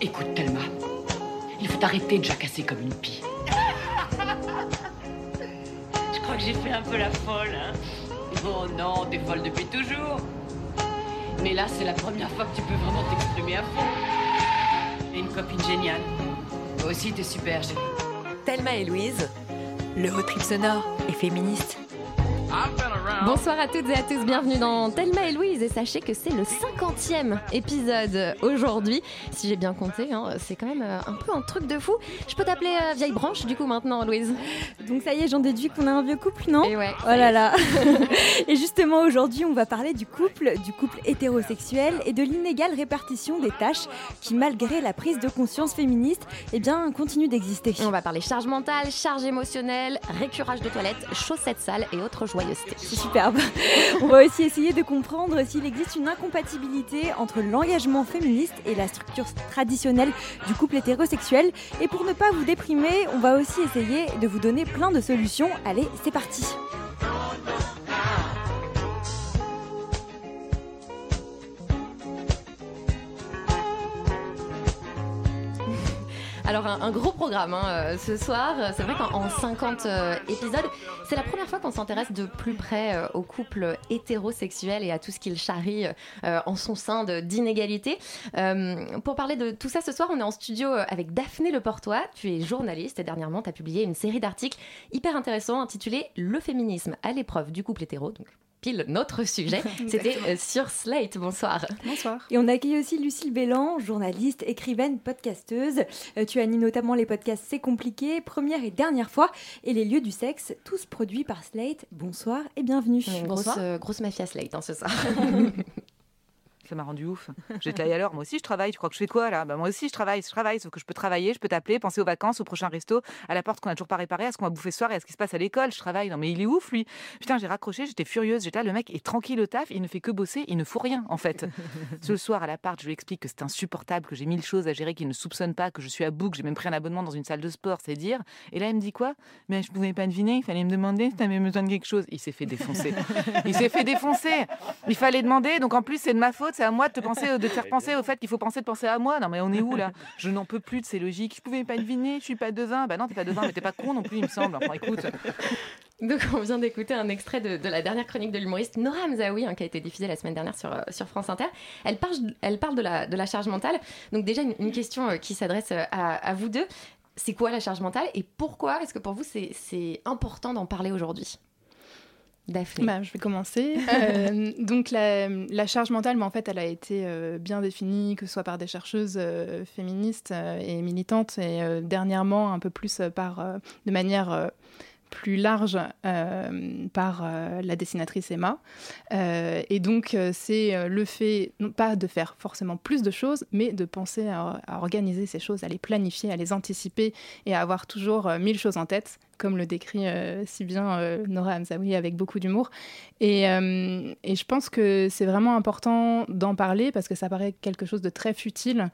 Écoute, Thelma, il faut arrêter de jacasser comme une pie. Je crois que j'ai fait un peu la folle, hein. Oh non, t'es folle depuis toujours. Mais là, c'est la première fois que tu peux vraiment t'exprimer à fond. Et une copine géniale. Toi aussi, t'es super, chérie. Thelma et Louise, le road trip sonore et féministe. Bonsoir à toutes et à tous, bienvenue dans Thelma et Louise et sachez que c'est le 50e épisode aujourd'hui. Si j'ai bien compté, hein, c'est quand même euh, un peu un truc de fou. Je peux t'appeler euh, vieille branche du coup maintenant Louise Donc ça y est, j'en déduis qu'on a un vieux couple, non? Et ouais. Oh là là Et justement aujourd'hui on va parler du couple, du couple hétérosexuel et de l'inégale répartition des tâches qui malgré la prise de conscience féministe, eh bien continue d'exister. On va parler charge mentale, charge émotionnelle, récurage de toilette, chaussettes sales et autres joyeusetés. Superbe. On va aussi essayer de comprendre s'il existe une incompatibilité entre l'engagement féministe et la structure traditionnelle du couple hétérosexuel. Et pour ne pas vous déprimer, on va aussi essayer de vous donner plein de solutions. Allez, c'est parti. Alors un, gros programme hein, euh, ce soir. C'est vrai qu'en 50 euh, épisodes, c'est la première fois qu'on s'intéresse de plus près euh, au couple hétérosexuel et à tout ce qu'il charrie euh, en son sein d'inégalité. Pour parler de tout ça ce soir, on est en studio avec Daphné Leportois. Tu es journaliste et dernièrement tu as publié une série d'articles hyper intéressants intitulés Le féminisme à l'épreuve du couple hétéro. Pile notre sujet. C'était euh, sur Slate. Bonsoir. Bonsoir. Et on accueille aussi Lucille Bélan, journaliste, écrivaine, podcasteuse. Euh, tu animes notamment les podcasts C'est compliqué, première et dernière fois, et les lieux du sexe, tous produits par Slate. Bonsoir et bienvenue. Grosse, euh, grosse mafia Slate hein, ce soir. Ça m'a rendu ouf. J'étais là, et alors, moi aussi je travaille. Tu crois que je fais quoi là? Bah, Moi aussi je travaille, je travaille, sauf que je peux travailler, je peux t'appeler, penser aux vacances, au prochain resto, à la porte qu'on a toujours pas réparée, à ce qu'on va bouffer ce soir et à ce qui se passe à l'école. Je travaille. Non mais il est ouf lui. Putain, j'ai raccroché, j'étais furieuse. J'étais là, le mec est tranquille au taf, il ne fait que bosser, il ne fout rien en fait. Ce soir à l'appart, je lui explique que c'est insupportable, que j'ai mille choses à gérer, qu'il ne soupçonne pas, que je suis à bout, que j'ai même pris un abonnement dans une salle de sport, c'est dire. Et là, il me dit quoi? Mais je pouvais pas deviner, il fallait me demander si t'avais besoin de quelque chose. Il s'est fait défoncer. il s'est fait défoncer. Il fallait demander, donc en plus c'est de ma faute, c'est à moi de te penser, de te faire penser au fait qu'il faut penser de penser à moi. Non mais on est où là? Je n'en peux plus de ces logiques. Je pouvais pas deviner, je suis pas devin. Bah non, t'es pas devin, mais t'es pas con non plus, il me semble. Enfin écoute. Donc on vient d'écouter un extrait de, de la dernière chronique de l'humoriste Nora Hamzaoui hein, qui a été diffusée la semaine dernière sur, euh, sur France Inter. Elle parle, elle parle de, la, de la charge mentale. Donc déjà une, une question euh, qui s'adresse euh, à, à vous deux. C'est quoi la charge mentale et pourquoi est-ce que pour vous c'est important d'en parler aujourd'hui? Daphné. Bah, je vais commencer. Euh, donc la, la charge mentale, mais en fait, elle a été euh, bien définie, que ce soit par des chercheuses euh, féministes et militantes, et dernièrement un peu plus par, de manière plus large euh, par euh, la dessinatrice Emma. Euh, et donc c'est le fait, non pas de faire forcément plus de choses, mais de penser à, organiser ces choses, à les planifier, à les anticiper et à avoir toujours mille choses en tête comme le décrit si bien Nora Hamzaoui avec beaucoup d'humour. Et je pense que c'est vraiment important d'en parler parce que ça paraît quelque chose de très futile.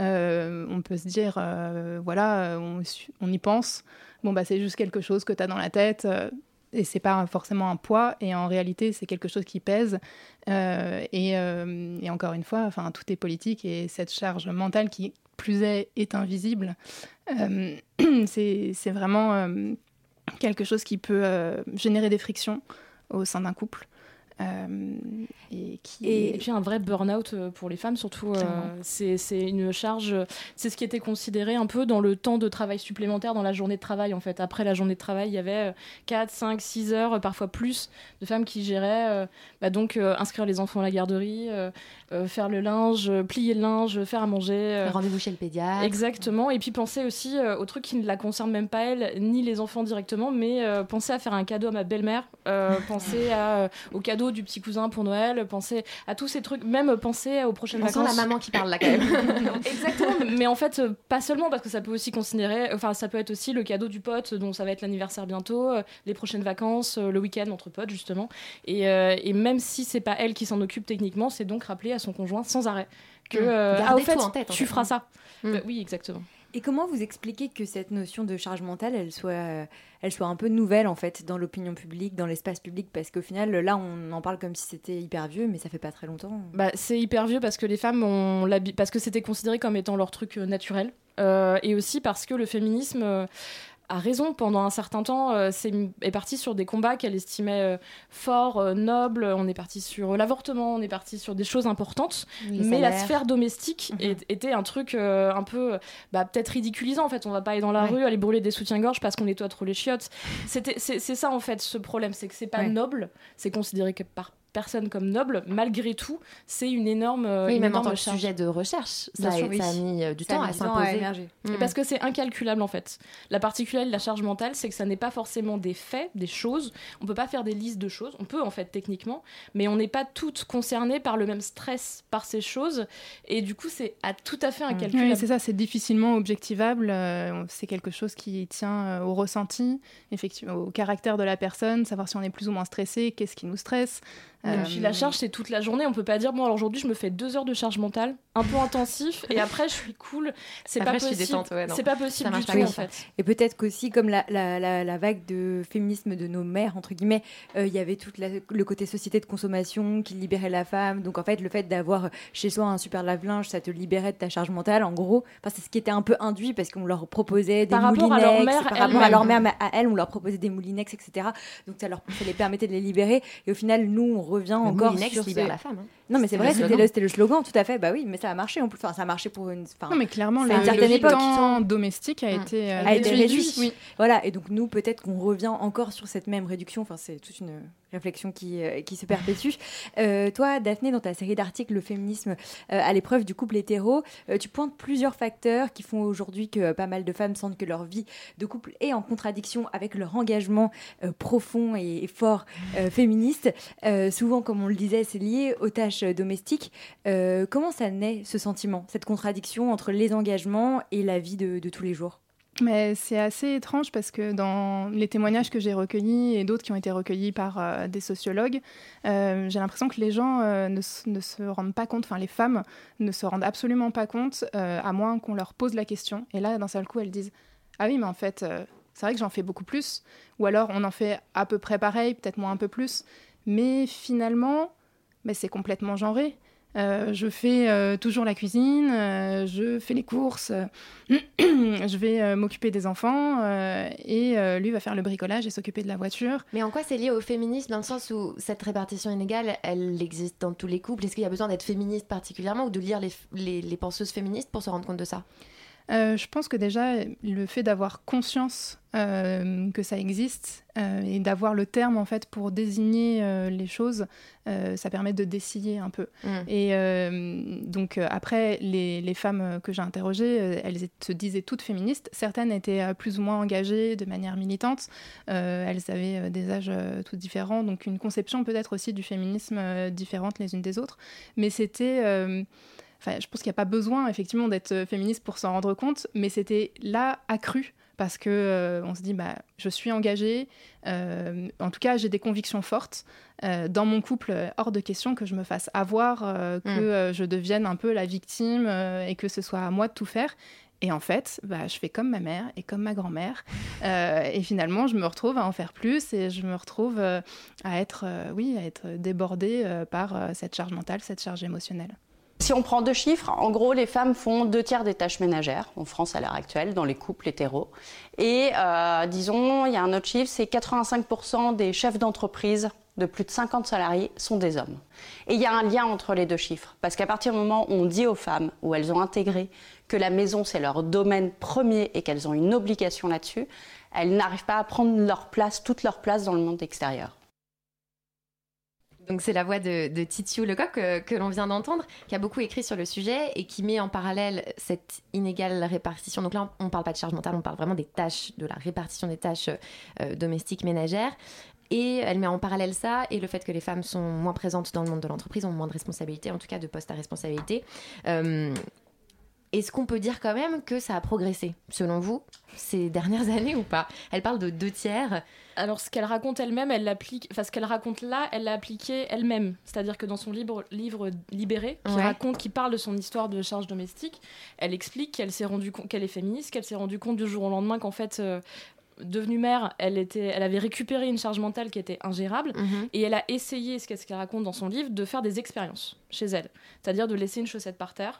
Euh, on peut se dire, euh, voilà, on, y pense. Bon, bah, c'est juste quelque chose que tu as dans la tête. euh, et c'est pas forcément un poids, et en réalité, c'est quelque chose qui pèse. Euh, et, et encore une fois, enfin, tout est politique, et cette charge mentale qui, plus est, est invisible, c'est vraiment quelque chose qui peut générer des frictions au sein d'un couple. Euh, et qui Et, puis un vrai burn-out euh, pour les femmes, surtout. euh, c'est une charge. C'est ce qui était considéré un peu dans le temps de travail supplémentaire dans la journée de travail, en fait. Après la journée de travail, il y avait euh, 4, 5, 6 heures, parfois plus, de femmes qui géraient. euh, bah donc, inscrire les enfants à la garderie, faire le linge, plier le linge, faire à manger. Rendez-vous chez le pédiatre. Exactement, et puis penser aussi euh, au truc qui ne la concerne même pas elle, ni les enfants directement, mais penser à faire un cadeau à ma belle-mère, penser à, au cadeau du petit cousin pour Noël, penser à tous ces trucs, même penser aux prochaines On sent vacances. la maman qui parle là quand même. Exactement, mais en fait, euh, pas seulement, parce que ça peut aussi considérer, enfin, ça peut être aussi le cadeau du pote, dont ça va être l'anniversaire bientôt, euh, les prochaines vacances, euh, le week-end entre potes, justement. Et, euh, et même si c'est pas elle qui s'en occupe techniquement, c'est donc rappeler à son conjoint sans arrêt que, Mm. euh, Garder ah, au fait, en tête, en tu fait. feras ça. Mm. Euh, oui, exactement. Et comment vous expliquez que cette notion de charge mentale, elle soit, elle soit un peu nouvelle en fait dans l'opinion publique, dans l'espace public? Parce qu'au final, là, on en parle comme si c'était hyper vieux, mais ça fait pas très longtemps. Bah, c'est hyper vieux parce que les femmes ont parce que c'était considéré comme étant leur truc euh, naturel. Euh, et aussi parce que le féminisme euh, a raison. Pendant un certain temps, euh, c'est, est parti sur des combats qu'elle estimait euh, forts, euh, nobles. On est parti sur l'avortement, on est parti sur des choses importantes. mais la sphère domestique Mhm. était un truc un peu, bah, peut-être ridiculisant. En fait, on va pas aller dans la Ouais. rue, aller brûler des soutiens-gorge parce qu'on nettoie trop les chiottes. C'est, c'est ça en fait ce problème, c'est que c'est pas Ouais. noble. C'est considéré que par personne comme noble. Malgré tout, c'est une énorme, Oui, une même en tant que charge. sujet de recherche, ça, a, oui. ça a mis euh, du Ça a temps mis à s'imposer. Mm. Parce que c'est incalculable en fait. La particularité de la charge mentale, c'est que ça n'est pas forcément des faits, des choses. On peut pas faire des listes de choses. On peut en fait techniquement, mais on n'est pas toutes concernées par le même stress par ces choses. Et du coup, c'est à tout à fait incalculable. Oui, c'est ça, c'est difficilement objectivable. euh, c'est quelque chose qui tient euh, au ressenti, effectivement, au caractère de la personne, savoir si on est plus ou moins stressé, qu'est-ce qui nous stresse. Et Euh, puis la charge, c'est toute la journée. On peut pas dire, bon, alors aujourd'hui, je me fais deux heures de charge mentale, un peu intensif, et après, je suis cool. C'est pas Après, je suis possible. détente, ouais, c'est pas possible du pas tout, en fait. Et peut-être qu'aussi, comme la, la, la, la vague de féminisme de nos mères, entre guillemets, euh, il y avait tout le côté société de consommation qui libérait la femme. Donc en fait, le fait d'avoir chez soi un super lave-linge, ça te libérait de ta charge mentale, en gros. Enfin, c'est ce qui était un peu induit parce qu'on leur proposait des Par rapport à moulinex. leur mère par rapport à leur mère, mais à elles, on leur proposait des moulinex, etc. Donc ça, leur, ça les permettait de les libérer. Et au final, nous, on revient encore Moulinex sur libère ce- la femme. hein. Non, mais c'est vrai, c'était slogan. le, slogan, tout à fait. Bah oui, mais ça a marché en plus. Enfin, ça a marché pour une. enfin, Non, mais clairement, c'est le, temps domestique a été, euh, a été réduit. Oui. Voilà, et donc nous, peut-être qu'on revient encore sur cette même réduction. Enfin, c'est toute une réflexion qui, euh, qui se perpétue. Euh, toi, Daphné, dans ta série d'articles, Le féminisme euh, à l'épreuve du couple hétéro, euh, tu pointes plusieurs facteurs qui font aujourd'hui que pas mal de femmes sentent que leur vie de couple est en contradiction avec leur engagement euh, profond et, et fort euh, féministe. Euh, souvent, comme on le disait, c'est lié aux tâches euh, domestiques. Euh, comment ça naît, ce sentiment, cette contradiction entre les engagements et la vie de, tous les jours? Mais c'est assez étrange parce que dans les témoignages que j'ai recueillis et d'autres qui ont été recueillis par euh, des sociologues, euh, j'ai l'impression que les gens euh, ne, ne se rendent pas compte, enfin les femmes ne se rendent absolument pas compte, à moins qu'on leur pose la question. Et là, d'un seul coup, elles disent Ah oui, mais en fait, c'est vrai que j'en fais beaucoup plus. Ou alors, on en fait à peu près pareil, peut-être moins un peu plus. Mais finalement, ben, c'est complètement genré. Euh, je fais euh, toujours la cuisine, euh, je fais les courses, je vais m'occuper des enfants et lui va faire le bricolage et s'occuper de la voiture. Mais en quoi c'est lié au féminisme dans le sens où cette répartition inégale, elle existe dans tous les couples? Est-ce qu'il y a besoin d'être féministe particulièrement ou de lire les penseuses féministes pour se rendre compte de ça? Euh, je pense que déjà, le fait d'avoir conscience euh, que ça existe euh, et d'avoir le terme en fait pour désigner les choses, ça permet de dessiller un peu. Mm. Et donc après, les, les femmes que j'ai interrogées, elles se disaient toutes féministes. Certaines étaient plus ou moins engagées de manière militante. Elles avaient des âges euh, tout différents, donc une conception peut-être aussi du féminisme différente les unes des autres. Mais c'était... Enfin, je pense qu'il n'y a pas besoin effectivement d'être euh, féministe pour s'en rendre compte, mais c'était là accru parce que euh, on se dit bah je suis engagée, euh, en tout cas j'ai des convictions fortes Euh, dans mon couple hors de question que je me fasse avoir, que Mm. euh, je devienne un peu la victime et que ce soit à moi de tout faire. Et en fait, bah, je fais comme ma mère et comme ma grand-mère. Et finalement, je me retrouve à en faire plus et je me retrouve à être, oui, à être débordée par cette charge mentale, cette charge émotionnelle. Si on prend deux chiffres, en gros, les femmes font deux tiers des tâches ménagères en France à l'heure actuelle, dans les couples hétéros. Et euh, disons, il y a un autre chiffre, c'est 85% des chefs d'entreprise de plus de 50 salariés sont des hommes. Et il y a un lien entre les deux chiffres, parce qu'à partir du moment où on dit aux femmes, où elles ont intégré que la maison c'est leur domaine premier et qu'elles ont une obligation là-dessus, elles n'arrivent pas à prendre leur place, toute leur place dans le monde extérieur. Donc c'est la voix de, Titiou Lecoq que, que l'on vient d'entendre, qui a beaucoup écrit sur le sujet et qui met en parallèle cette inégale répartition. Donc là, on ne parle pas de charge mentale, on parle vraiment des tâches, de la répartition des tâches euh, domestiques, ménagères. Et elle met en parallèle ça et le fait que les femmes sont moins présentes dans le monde de l'entreprise, ont moins de responsabilités, en tout cas de postes à responsabilité. Euh, Est-ce qu'on peut dire quand même que ça a progressé, selon vous, ces dernières années ou pas? Elle parle de deux tiers. Alors, ce qu'elle raconte elle-même, elle l'applique. Enfin, ce qu'elle raconte là, elle l'a appliqué elle-même. C'est-à-dire que dans son livre, livre Libéré, qui Ouais. raconte, qui parle de son histoire de charge domestique, elle explique qu'elle s'est rendue compte qu'elle est féministe, qu'elle s'est rendue compte du jour au lendemain qu'en fait, euh, devenue mère, elle était, elle avait récupéré une charge mentale qui était ingérable. Mhm. Et elle a essayé, ce qu'elle raconte dans son livre, de faire des expériences chez elle. C'est-à-dire de laisser une chaussette par terre,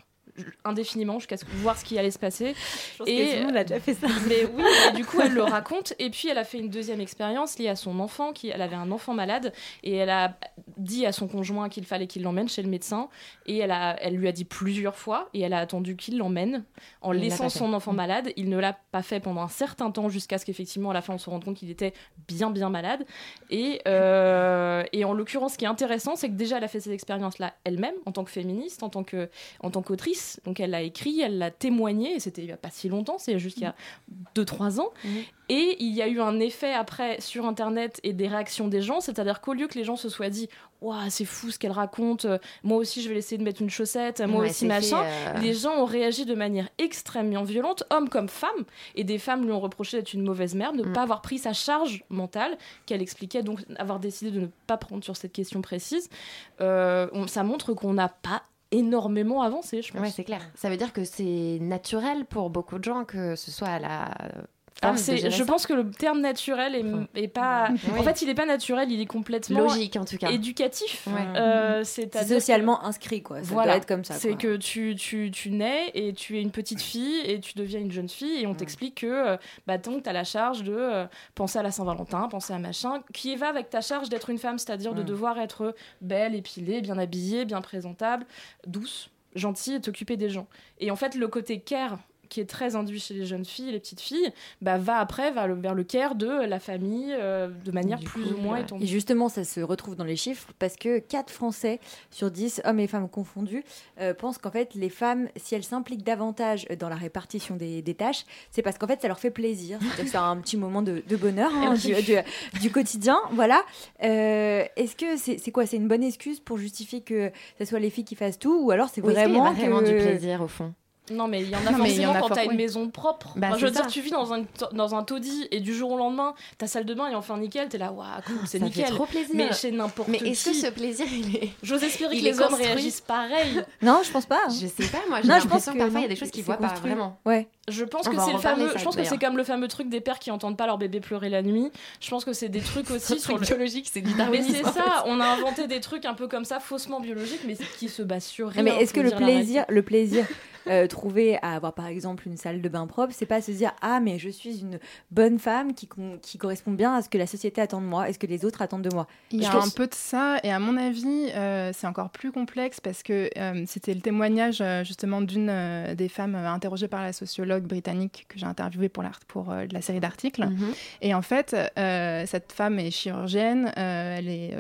indéfiniment, jusqu'à ce- voir ce qui allait se passer. Je pense Et- que tout le monde a déjà fait ça. Mais oui, et du coup, elle le raconte. Et puis, elle a fait une deuxième expérience liée à son enfant. Qui, elle avait un enfant malade. Et elle a dit à son conjoint qu'il fallait qu'il l'emmène chez le médecin. Et elle, a, elle lui a dit plusieurs fois. Et elle a attendu qu'il l'emmène en Il laissant son enfant malade. Il ne l'a pas fait pendant un certain temps jusqu'à ce qu'effectivement, à la fin, on se rende compte qu'il était bien, bien malade. Et, euh, et en l'occurrence, ce qui est intéressant, c'est que déjà, elle a fait cette expérience-là elle-même, en tant que féministe, en tant que Donc elle l'a écrit, elle l'a témoigné, et c'était il n'y a pas si longtemps, c'est juste il y a 2-3 ans. Mhm. Et il y a eu un effet après sur Internet et des réactions des gens, c'est-à-dire qu'au lieu que les gens se soient dit Waouh, c'est fou ce qu'elle raconte, euh, moi aussi je vais essayer de mettre une chaussette, moi Ouais, aussi machin. fait, euh, Les gens ont réagi de manière extrêmement violente, hommes comme femmes, et des femmes lui ont reproché d'être une mauvaise mère, de ne Mm. pas avoir pris sa charge mentale, qu'elle expliquait donc avoir décidé de ne pas prendre sur cette question précise. Euh, on- ça montre qu'on n'a pas énormément avancé, je pense. Ouais, c'est clair. Ça veut dire que c'est naturel pour beaucoup de gens que ce soit à la Alors c'est, je pense que le terme naturel est, est pas. Oui. En fait, il est pas naturel, il est complètement logique en tout cas. éducatif. Ouais. Euh, C'est c'est-à-dire socialement inscrit, quoi. Ça Voilà. doit être comme ça. C'est quoi. que tu, tu, tu nais et tu es une petite fille et tu deviens une jeune fille et on t'explique que euh, bah, donc tu as la charge de euh, penser à la Saint-Valentin, penser à machin, qui va avec ta charge d'être une femme, c'est-à-dire de Mm. devoir être belle, épilée, bien habillée, bien présentable, douce, gentille et t'occuper des gens. Et en fait, le côté care qui est très induit chez les jeunes filles, les petites filles, bah, va après va le- vers le care de la famille euh, de manière Du plus ou moins ouais. étendue. Et justement, ça se retrouve dans les chiffres parce que 4 Français sur 10, hommes et femmes confondus, euh, pensent qu'en fait, les femmes, si elles s'impliquent davantage dans la répartition des, des tâches, c'est parce qu'en fait, ça leur fait plaisir. C'est-à-dire que c'est un petit moment de, de bonheur hein, du, du- du quotidien. Voilà. Euh, Est-ce que c'est c'est quoi? C'est une bonne excuse pour justifier que ce soit les filles qui fassent tout Ou alors c'est Ou est-ce qu'il y a vraiment, vraiment que- du plaisir au fond? Non, mais il y en a Non, y forcément en a quand t'as une oui. maison propre. Bah, Enfin, je veux dire, tu vis dans un, dans un taudis et du jour au lendemain, ta salle de bain est enfin nickel, t'es là, waouh, cool, c'est Ça nickel. fait trop plaisir. Mais chez n'importe Mais est-ce que ce plaisir, il est... J'ose espérer il que les hommes construit réagissent pareil. Non, je pense pas. hein. Je sais pas, moi j'ai Non, je pense l'impression que parfois il y a des choses qu'ils voient pas vraiment. Ouais. Je pense On que c'est le fameux. ça, Je pense que c'est comme le fameux truc des pères qui entendent pas leur bébé pleurer la nuit. Je pense que c'est des trucs aussi sur le. biologique, c'est Mais c'est ça, on a inventé des trucs un peu comme ça, faussement biologiques, mais qui se basent sur rien. Mais est-ce que le plaisir, le plaisir euh, trouvé à avoir par exemple une salle de bain propre, c'est pas se dire ah mais je suis une bonne femme qui, qui correspond bien à ce que la société attend de moi, est-ce que les autres attendent de moi Il y a Je pense- un peu de ça, et à mon avis, euh, c'est encore plus complexe parce que euh, c'était le témoignage justement d'une euh, des femmes interrogées par la sociologue britannique que j'ai interviewée pour, pour euh, la série d'articles. Mhm. Et en fait, euh, cette femme est chirurgienne, euh, elle est.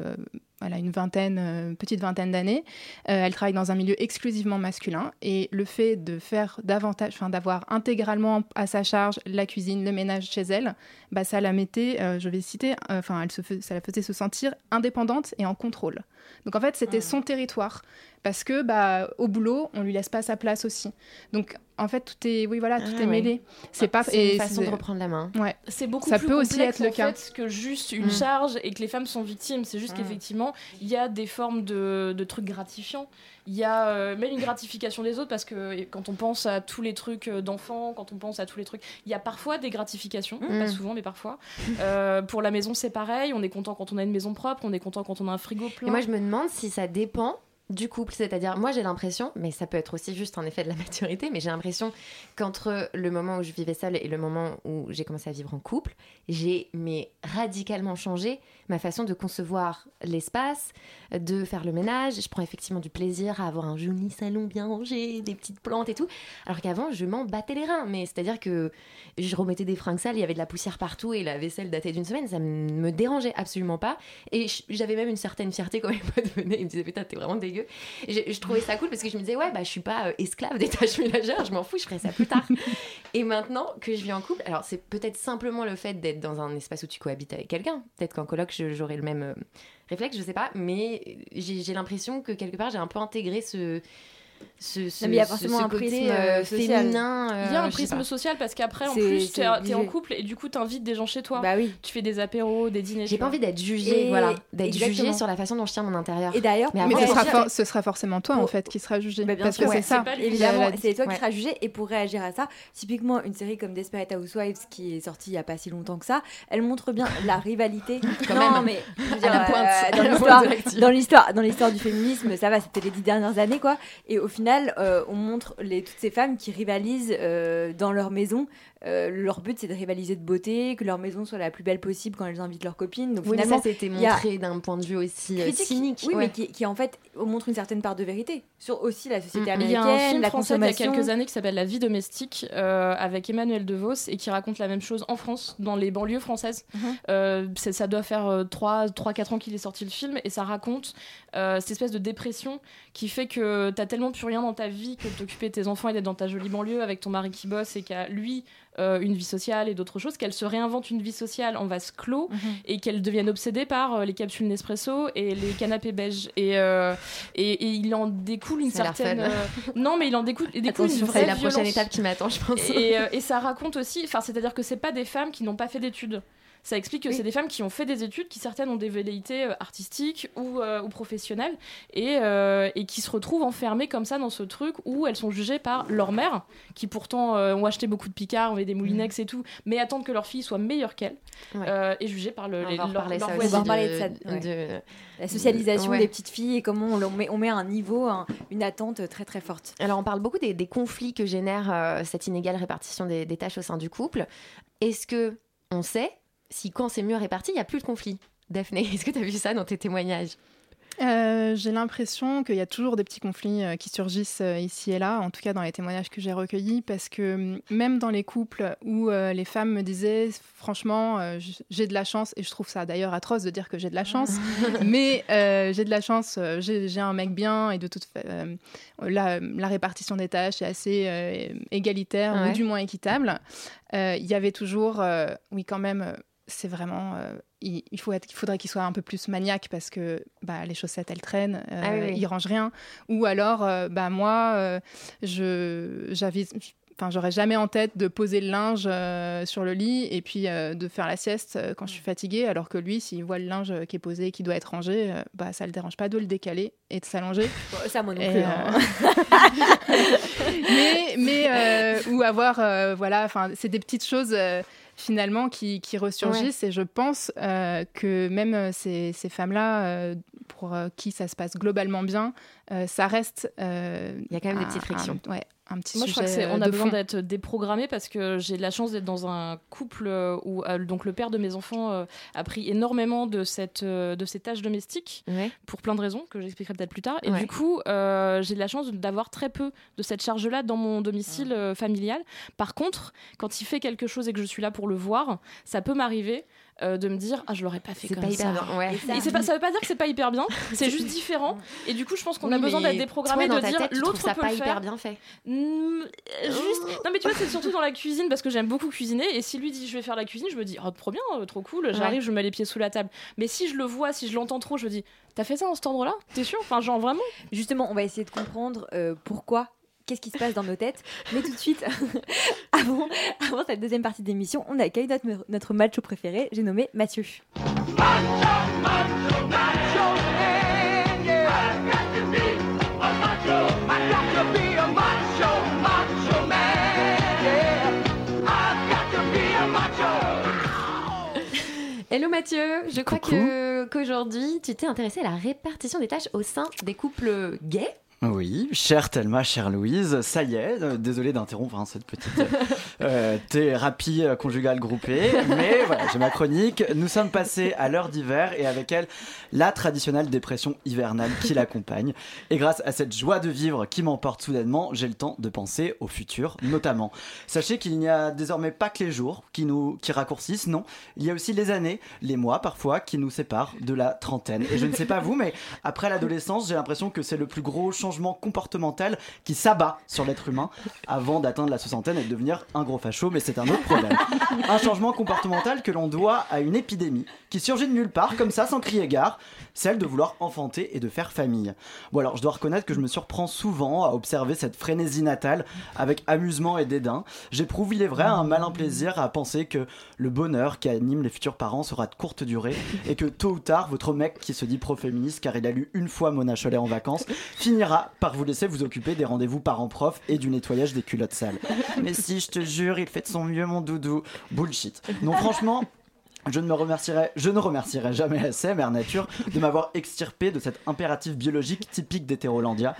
elle a une vingtaine, euh, petite vingtaine d'années. Euh, elle travaille dans un milieu exclusivement masculin et le fait de faire davantage, enfin d'avoir intégralement à sa charge la cuisine, le ménage chez elle, bah ça la mettait, euh, je vais citer, enfin elle se ça la faisait se sentir indépendante et en contrôle. Donc en fait c'était son territoire parce que bah au boulot on lui laisse pas sa place aussi. Donc en fait tout est, oui voilà, tout Ah est ouais. mêlé. C'est pas C'est une façon de reprendre la main. Ouais. C'est beaucoup Ça plus peut aussi être le en cas. fait, que juste une Mm. charge et que les femmes sont victimes. C'est juste Mm. qu'effectivement, il y a des formes de, de trucs gratifiants. Il y a euh, même une gratification des autres parce que quand on pense à tous les trucs euh, d'enfants, quand on pense à tous les trucs, il y a parfois des gratifications, Mm. pas souvent, mais parfois. Euh, pour la maison, c'est pareil. On est content quand on a une maison propre, on est content quand on a un frigo plein. Et moi, je me demande si ça dépend du couple. C'est-à-dire, moi, j'ai l'impression, mais ça peut être aussi juste un effet de la maturité, mais j'ai l'impression qu'entre le moment où je vivais seule et le moment où j'ai commencé à vivre en couple, j'ai mais radicalement changé ma façon de concevoir l'espace, de faire le ménage. Je prends effectivement du plaisir à avoir un joli salon bien rangé, des petites plantes et tout. Alors qu'avant, je m'en battais les reins. Mais c'est-à-dire que je remettais des fringues sales, il y avait de la poussière partout et la vaisselle datée d'une semaine, ça me dérangeait absolument pas. Et j'avais même une certaine fierté quand mes potes venaient, ils me disaient putain, t'es vraiment dégueu. Je, je trouvais ça cool parce que je me disais, ouais, bah je suis pas euh, esclave des tâches ménagères, je m'en fous, je ferai ça plus tard. et maintenant que je vis en couple, alors c'est peut-être simplement le fait d'être dans un espace où tu cohabites avec quelqu'un. Peut-être qu'en coloc, je- j'aurais le même euh, réflexe, je sais pas, mais j'ai l'impression que quelque part, j'ai un peu intégré ce ce, ce, Non, mais il y a forcément un côté prisme, euh, euh, social. féminin. Il y a euh, un sais prisme social parce qu'après, en plus, t'es t'es en couple et du coup, t'invites des gens chez toi. Bah oui. Tu fais des apéros, des dîners. J'ai pas envie d'être jugée, Et- voilà, d'être jugée sur la façon dont je tiens mon intérieur. Et d'ailleurs, Mais Mais ce sera, for- ce sera forcément toi, en fait, qui sera jugé. Bah, parce sûr, que ouais, c'est ça. c'est. Évidemment, toi qui seras jugé et pour réagir à ça, typiquement une série comme Desperate Housewives qui est sortie il y a pas si longtemps que ça, elle montre bien la rivalité. Quand non, même. mais euh, dans l'histoire du féminisme, ça va, c'était les dix dernières années quoi. Et au final, euh, on montre les, toutes ces femmes qui rivalisent euh, dans leur maison. Euh, leur but, c'est de rivaliser de beauté, que leur maison soit la plus belle possible quand elles invitent leurs copines. Donc Oui, mais finalement, ça c'était a- montré d'un point de vue aussi euh, critique, cynique. oui, ouais. mais qui, qui, en fait montre une certaine part de vérité sur aussi la société Mm, mm. Il y a américaine, un film la français il y a quelques années qui s'appelle La vie domestique euh, avec Emmanuel DeVos et qui raconte la même chose en France, dans les banlieues françaises. Mhm. Euh, ça doit faire 3-4 ans qu'il est sorti le film et ça raconte euh, cette espèce de dépression qui fait que t'as tellement plus rien dans ta vie que de t'occuper de tes enfants et d'être dans ta jolie banlieue avec ton mari qui bosse et qui a lui euh, une vie sociale et d'autres choses, qu'elle se réinvente une vie sociale en vase clos Mhm. et qu'elle devienne obsédée par euh, les capsules Nespresso et les canapés beige. Et, euh, et, et il en découle une Ça certaine. non, mais il en découle, il découle Attention, une vraie c'est la prochaine étape qui m'attend, je pense. Et, et ça raconte aussi, enfin, c'est-à-dire que c'est pas des femmes qui n'ont pas fait d'études. Ça explique que Oui. c'est des femmes qui ont fait des études, qui certaines ont des velléités euh, artistiques ou, euh, ou professionnelles, et, euh, et qui se retrouvent enfermées comme ça dans ce truc où elles sont jugées par leur mère, qui pourtant euh, ont acheté beaucoup de Picard, ont des Moulinex et tout, mais attendent que leur fille soit meilleure Ouais. euh, et jugées par le, les, leur, leur ça. On va reparler de- de ça, ouais. de- La socialisation Ouais. des petites filles et comment on, met, on met à un niveau, un- une attente très très forte. Alors, on parle beaucoup des, des conflits que génère euh, cette inégale répartition des, des tâches au sein du couple. Est-ce que on sait si quand c'est mieux réparti, il n'y a plus de conflits Daphné, est-ce que tu as vu ça dans tes témoignages? Euh, J'ai l'impression qu'il y a toujours des petits conflits euh, qui surgissent euh, ici et là, en tout cas dans les témoignages que j'ai recueillis, parce que hum, même dans les couples où les femmes me disaient, franchement, j'ai de la chance, et je trouve ça d'ailleurs atroce de dire que j'ai de la chance, mais j'ai de la chance, j'ai un mec bien, et de toute fa- euh, la, la répartition des tâches est assez égalitaire, Ouais. ou du moins équitable. Il y avait toujours, oui quand même, c'est vraiment... euh, il, il faut être, il faudrait qu'il soit un peu plus maniaque parce que bah, les chaussettes elles traînent, euh, Ah oui, il range rien. Ou alors, euh, bah moi, euh, je j'avais, enfin j'aurais jamais en tête de poser le linge sur le lit et puis de faire la sieste quand je suis fatiguée, alors que lui, s'il voit le linge qui est posé et qui doit être rangé, bah ça le dérange pas de le décaler et de s'allonger. ça, moi non plus. hein. mais mais ou avoir voilà enfin c'est des petites choses finalement qui, qui ressurgissent et je pense euh, que même euh, ces, ces femmes là pour euh, qui ça se passe globalement bien euh, ça reste euh, Il y a quand même des petites frictions. un- ouais un petit Moi, je crois que on euh, a besoin d'être déprogrammé parce que j'ai de la chance d'être dans un couple euh, où euh, donc le père de mes enfants a pris énormément de cette de ces tâches domestiques Ouais. pour plein de raisons que j'expliquerai peut-être plus tard. Et Ouais. du coup, euh, j'ai de la chance d'avoir très peu de cette charge-là dans mon domicile euh, familial. Par contre, quand il fait quelque chose et que je suis là pour le voir, ça peut m'arriver euh, de me dire ah je l'aurais pas fait comme pas ça. hyper bien. Ouais. Et c'est pas, ça veut pas dire que c'est pas hyper bien, c'est juste différent. Et du coup, je pense qu'on a besoin d'être déprogrammé de dire l'autre ça peut pas le hyper faire. bien fait. Mm, juste. Non, mais tu vois, c'est surtout dans la cuisine parce que j'aime beaucoup cuisiner. Et si lui dit je vais faire la cuisine, je me dis oh, trop bien, euh, trop cool, j'arrive, je mets les pieds sous la table. Mais si je le vois, si je l'entends trop, je me dis t'as fait ça en cet endroit-là? T'es sûr? Enfin, genre vraiment? Justement, on va essayer de comprendre euh, pourquoi. Qu'est-ce qui se passe dans nos têtes Mais tout de suite, avant, avant cette deuxième partie d'émission, on accueille notre, notre macho préféré, j'ai nommé Mathieu. Hello Mathieu, je crois qu'aujourd'hui tu t'es intéressé à la répartition des tâches au sein des couples gays. Oui, chère Thelma, chère Louise, ça y est, euh, désolé d'interrompre hein, cette petite euh, thérapie euh, conjugale groupée, mais voilà, j'ai ma chronique. Nous sommes passés à l'heure d'hiver et avec elle, la traditionnelle dépression hivernale qui l'accompagne. Et grâce à cette joie de vivre qui m'emporte soudainement, j'ai le temps de penser au futur, notamment. Sachez qu'il n'y a désormais pas que les jours qui nous qui raccourcissent, non, il y a aussi les années, les mois parfois qui nous séparent de la trentaine. Et je ne sais pas vous, mais après l'adolescence, j'ai l'impression que c'est le plus gros changement comportemental qui s'abat sur l'être humain avant d'atteindre la soixantaine et de devenir un gros facho, mais c'est un autre problème. Un changement comportemental que l'on doit à une épidémie qui surgit de nulle part, comme ça, sans crier gare, celle de vouloir enfanter et de faire famille. Bon alors, je dois reconnaître que je me surprends souvent à observer cette frénésie natale avec amusement et dédain. J'éprouve, il est vrai, un malin plaisir à penser que le bonheur qui anime les futurs parents sera de courte durée et que tôt ou tard, votre mec qui se dit pro-féministe car il a lu une fois Mona Chollet en vacances finira par vous laisser vous occuper des rendez-vous parents-prof et du nettoyage des culottes sales. Mais si, je te jure, il fait de son mieux, mon doudou. Bullshit. Non, franchement. Je ne me remercierai, jamais assez Mère Nature de m'avoir extirpé de cet impératif biologique typique d'Hétérolandia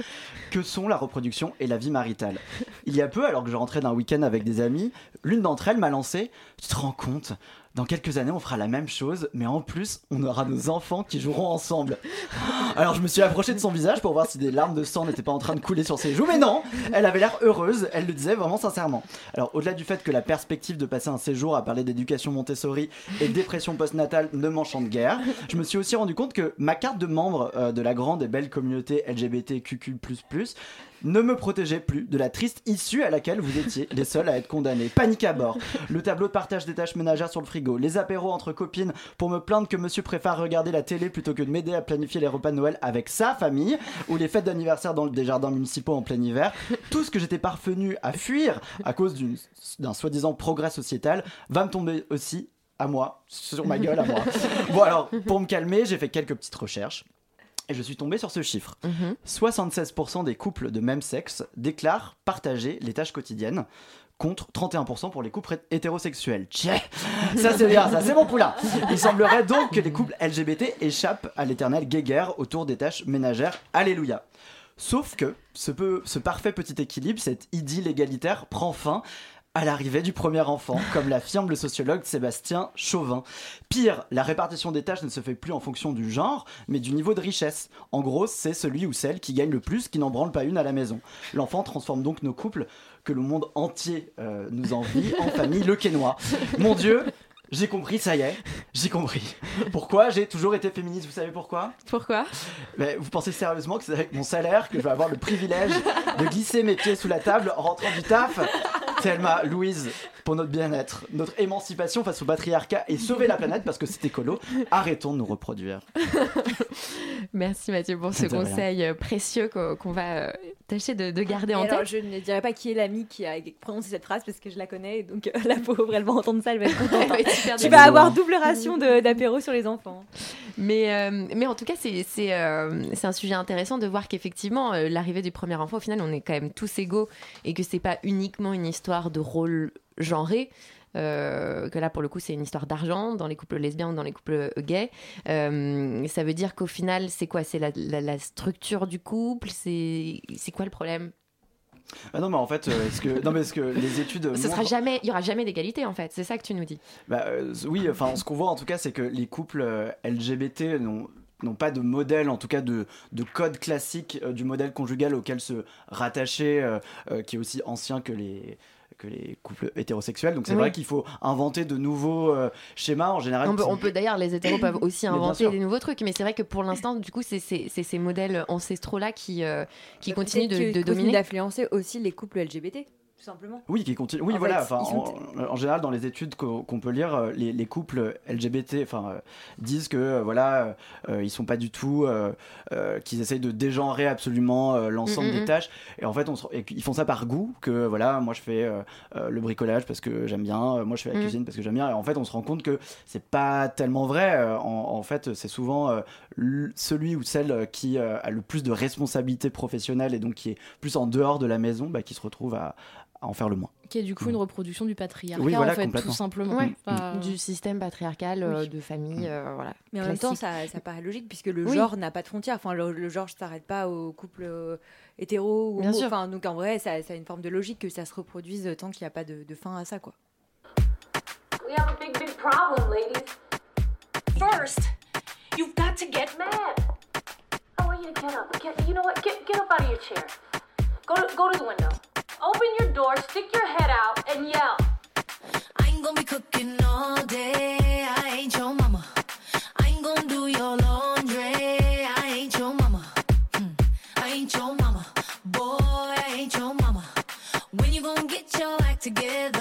que sont la reproduction et la vie maritale? Il y a peu, alors que je rentrais d'un week-end avec des amis, l'une d'entre elles m'a lancé Tu te rends compte dans quelques années, on fera la même chose, mais en plus, on aura nos enfants qui joueront ensemble. Alors, je me suis approché de son visage pour voir si des larmes de sang n'étaient pas en train de couler sur ses joues, mais non, elle avait l'air heureuse, elle le disait vraiment sincèrement. Alors, au-delà du fait que la perspective de passer un séjour à parler d'éducation Montessori et dépression postnatale ne m'enchante guère, je me suis aussi rendu compte que ma carte de membre euh, de la grande et belle communauté LGBTQQ++ ne me protégeait plus de la triste issue à laquelle vous étiez les seuls à être condamnés. Panique à bord, le tableau de partage des tâches ménagères sur le frigo, les apéros entre copines pour me plaindre que monsieur préfère regarder la télé plutôt que de m'aider à planifier les repas de Noël avec sa famille, ou les fêtes d'anniversaire dans des jardins municipaux en plein hiver. Tout ce que j'étais parvenu à fuir à cause d'un soi-disant progrès sociétal va me tomber aussi à moi, sur ma gueule à moi. Bon alors, pour me calmer, j'ai fait quelques petites recherches. Et je suis tombé sur ce chiffre. 76% des couples de même sexe déclarent partager les tâches quotidiennes contre 31% pour les couples hétérosexuels. Tchè ça c'est bien, ça c'est mon poulain. Il semblerait donc que les couples LGBT échappent à l'éternelle guéguerre autour des tâches ménagères. Alléluia. Sauf que ce, peu- ce parfait petit équilibre, cette idylle égalitaire, prend fin à l'arrivée du premier enfant, comme l'affirme le sociologue Sébastien Chauvin. Pire, la répartition des tâches ne se fait plus en fonction du genre, mais du niveau de richesse. En gros, c'est celui ou celle qui gagne le plus qui n'en branle pas une à la maison. L'enfant transforme donc nos couples, que le monde entier euh, nous envie, en famille le quénois. Mon Dieu, j'ai compris, ça y est, j'ai compris. Pourquoi j'ai toujours été féministe, vous savez pourquoi? Pourquoi? Mais vous pensez sérieusement que c'est avec mon salaire que je vais avoir le privilège de glisser mes pieds sous la table en rentrant du taf? Thelma, Louise, pour notre bien-être, notre émancipation face au patriarcat et sauver la planète parce que c'est écolo, arrêtons de nous reproduire. Merci Mathieu pour ce rien. conseil euh, précieux qu'on va euh, tâcher de, de garder Et en alors, tête. je ne dirais pas qui est l'ami qui a prononcé cette phrase parce que je la connais, donc la pauvre, elle va entendre ça, elle va être contente. Elle va être super tu vas avoir double ration d'apéro sur les enfants. Mais, euh, mais en tout cas, c'est euh, un sujet intéressant de voir qu'effectivement, euh, l'arrivée du premier enfant, au final, on est quand même tous égaux et que c'est pas uniquement une histoire de rôle genré. euh, que là pour le coup c'est une histoire d'argent dans les couples lesbiens ou dans les couples gays. Euh, ça veut dire qu'au final c'est quoi? C'est la, la- la structure du couple? C'est quoi le problème? Ah non mais en fait, euh, est-ce que, non, mais est-ce que les études... ce sera jamais il y aura jamais d'égalité en fait. C'est ça que tu nous dis. Bah, euh, oui, enfin, ce qu'on voit en tout cas, c'est que les couples euh, LGBT n'ont n'ont pas de modèle, en tout cas de, de code classique euh, du modèle conjugal auquel se rattacher, euh, euh, qui est aussi ancien que les que les couples hétérosexuels. Donc c'est Oui. vrai qu'il faut inventer de nouveaux euh, schémas en général. On peut, qui- on peut d'ailleurs, les hétéros peuvent aussi inventer des nouveaux trucs, mais c'est vrai que pour l'instant, du coup, c'est c'est- c'est ces modèles ancestraux-là qui, euh, qui Bah, continuent de, de qui continuent dominer. d'influencer aussi les couples LGBT, simplement. Oui, qui continue. Oui, En voilà. fait, Enfin, ils en, général, dans les études qu'on peut lire, euh, les, les couples LGBT, enfin, euh, disent que euh, voilà, euh, ils sont pas du tout, euh, qu'ils essayent de dégenrer absolument l'ensemble Mm, mm, des mm. tâches. Et en fait, on se- et ils font ça par goût. Que voilà, moi je fais le bricolage parce que j'aime bien, moi je fais la Mm. cuisine parce que j'aime bien. Et en fait, on se rend compte que c'est pas tellement vrai. En, en fait, c'est souvent celui ou celle qui a le plus de responsabilités professionnelles et donc qui est plus en dehors de la maison, bah, qui se retrouve à, à en faire le moins. Qui est du coup une reproduction du patriarcat, Oui, voilà, en fait, tout simplement. Ouais. Enfin, Du système patriarcal, euh, Oui. de famille, euh, voilà. Mais en même temps, classique. ça, ça paraît logique puisque le Oui. genre n'a pas de frontières. Enfin, le, le genre ne s'arrête pas aux couples euh, hétéros ou Bien sûr. Enfin, donc en vrai, ça, ça a une forme de logique que ça se reproduise tant qu'il n'y a pas de, de fin à ça, quoi. We have a big, big problem, ladies. First, you've got to get mad. I want you to get up. Get, you know what? Get, get up out of your chair. Go to, go to the window. Open your door, stick your head out, and yell. I ain't gonna be cooking all day. I ain't your mama. I ain't gonna do your laundry. I ain't your mama. Hmm. I ain't your mama. Boy, I ain't your mama. When you gonna get your act together?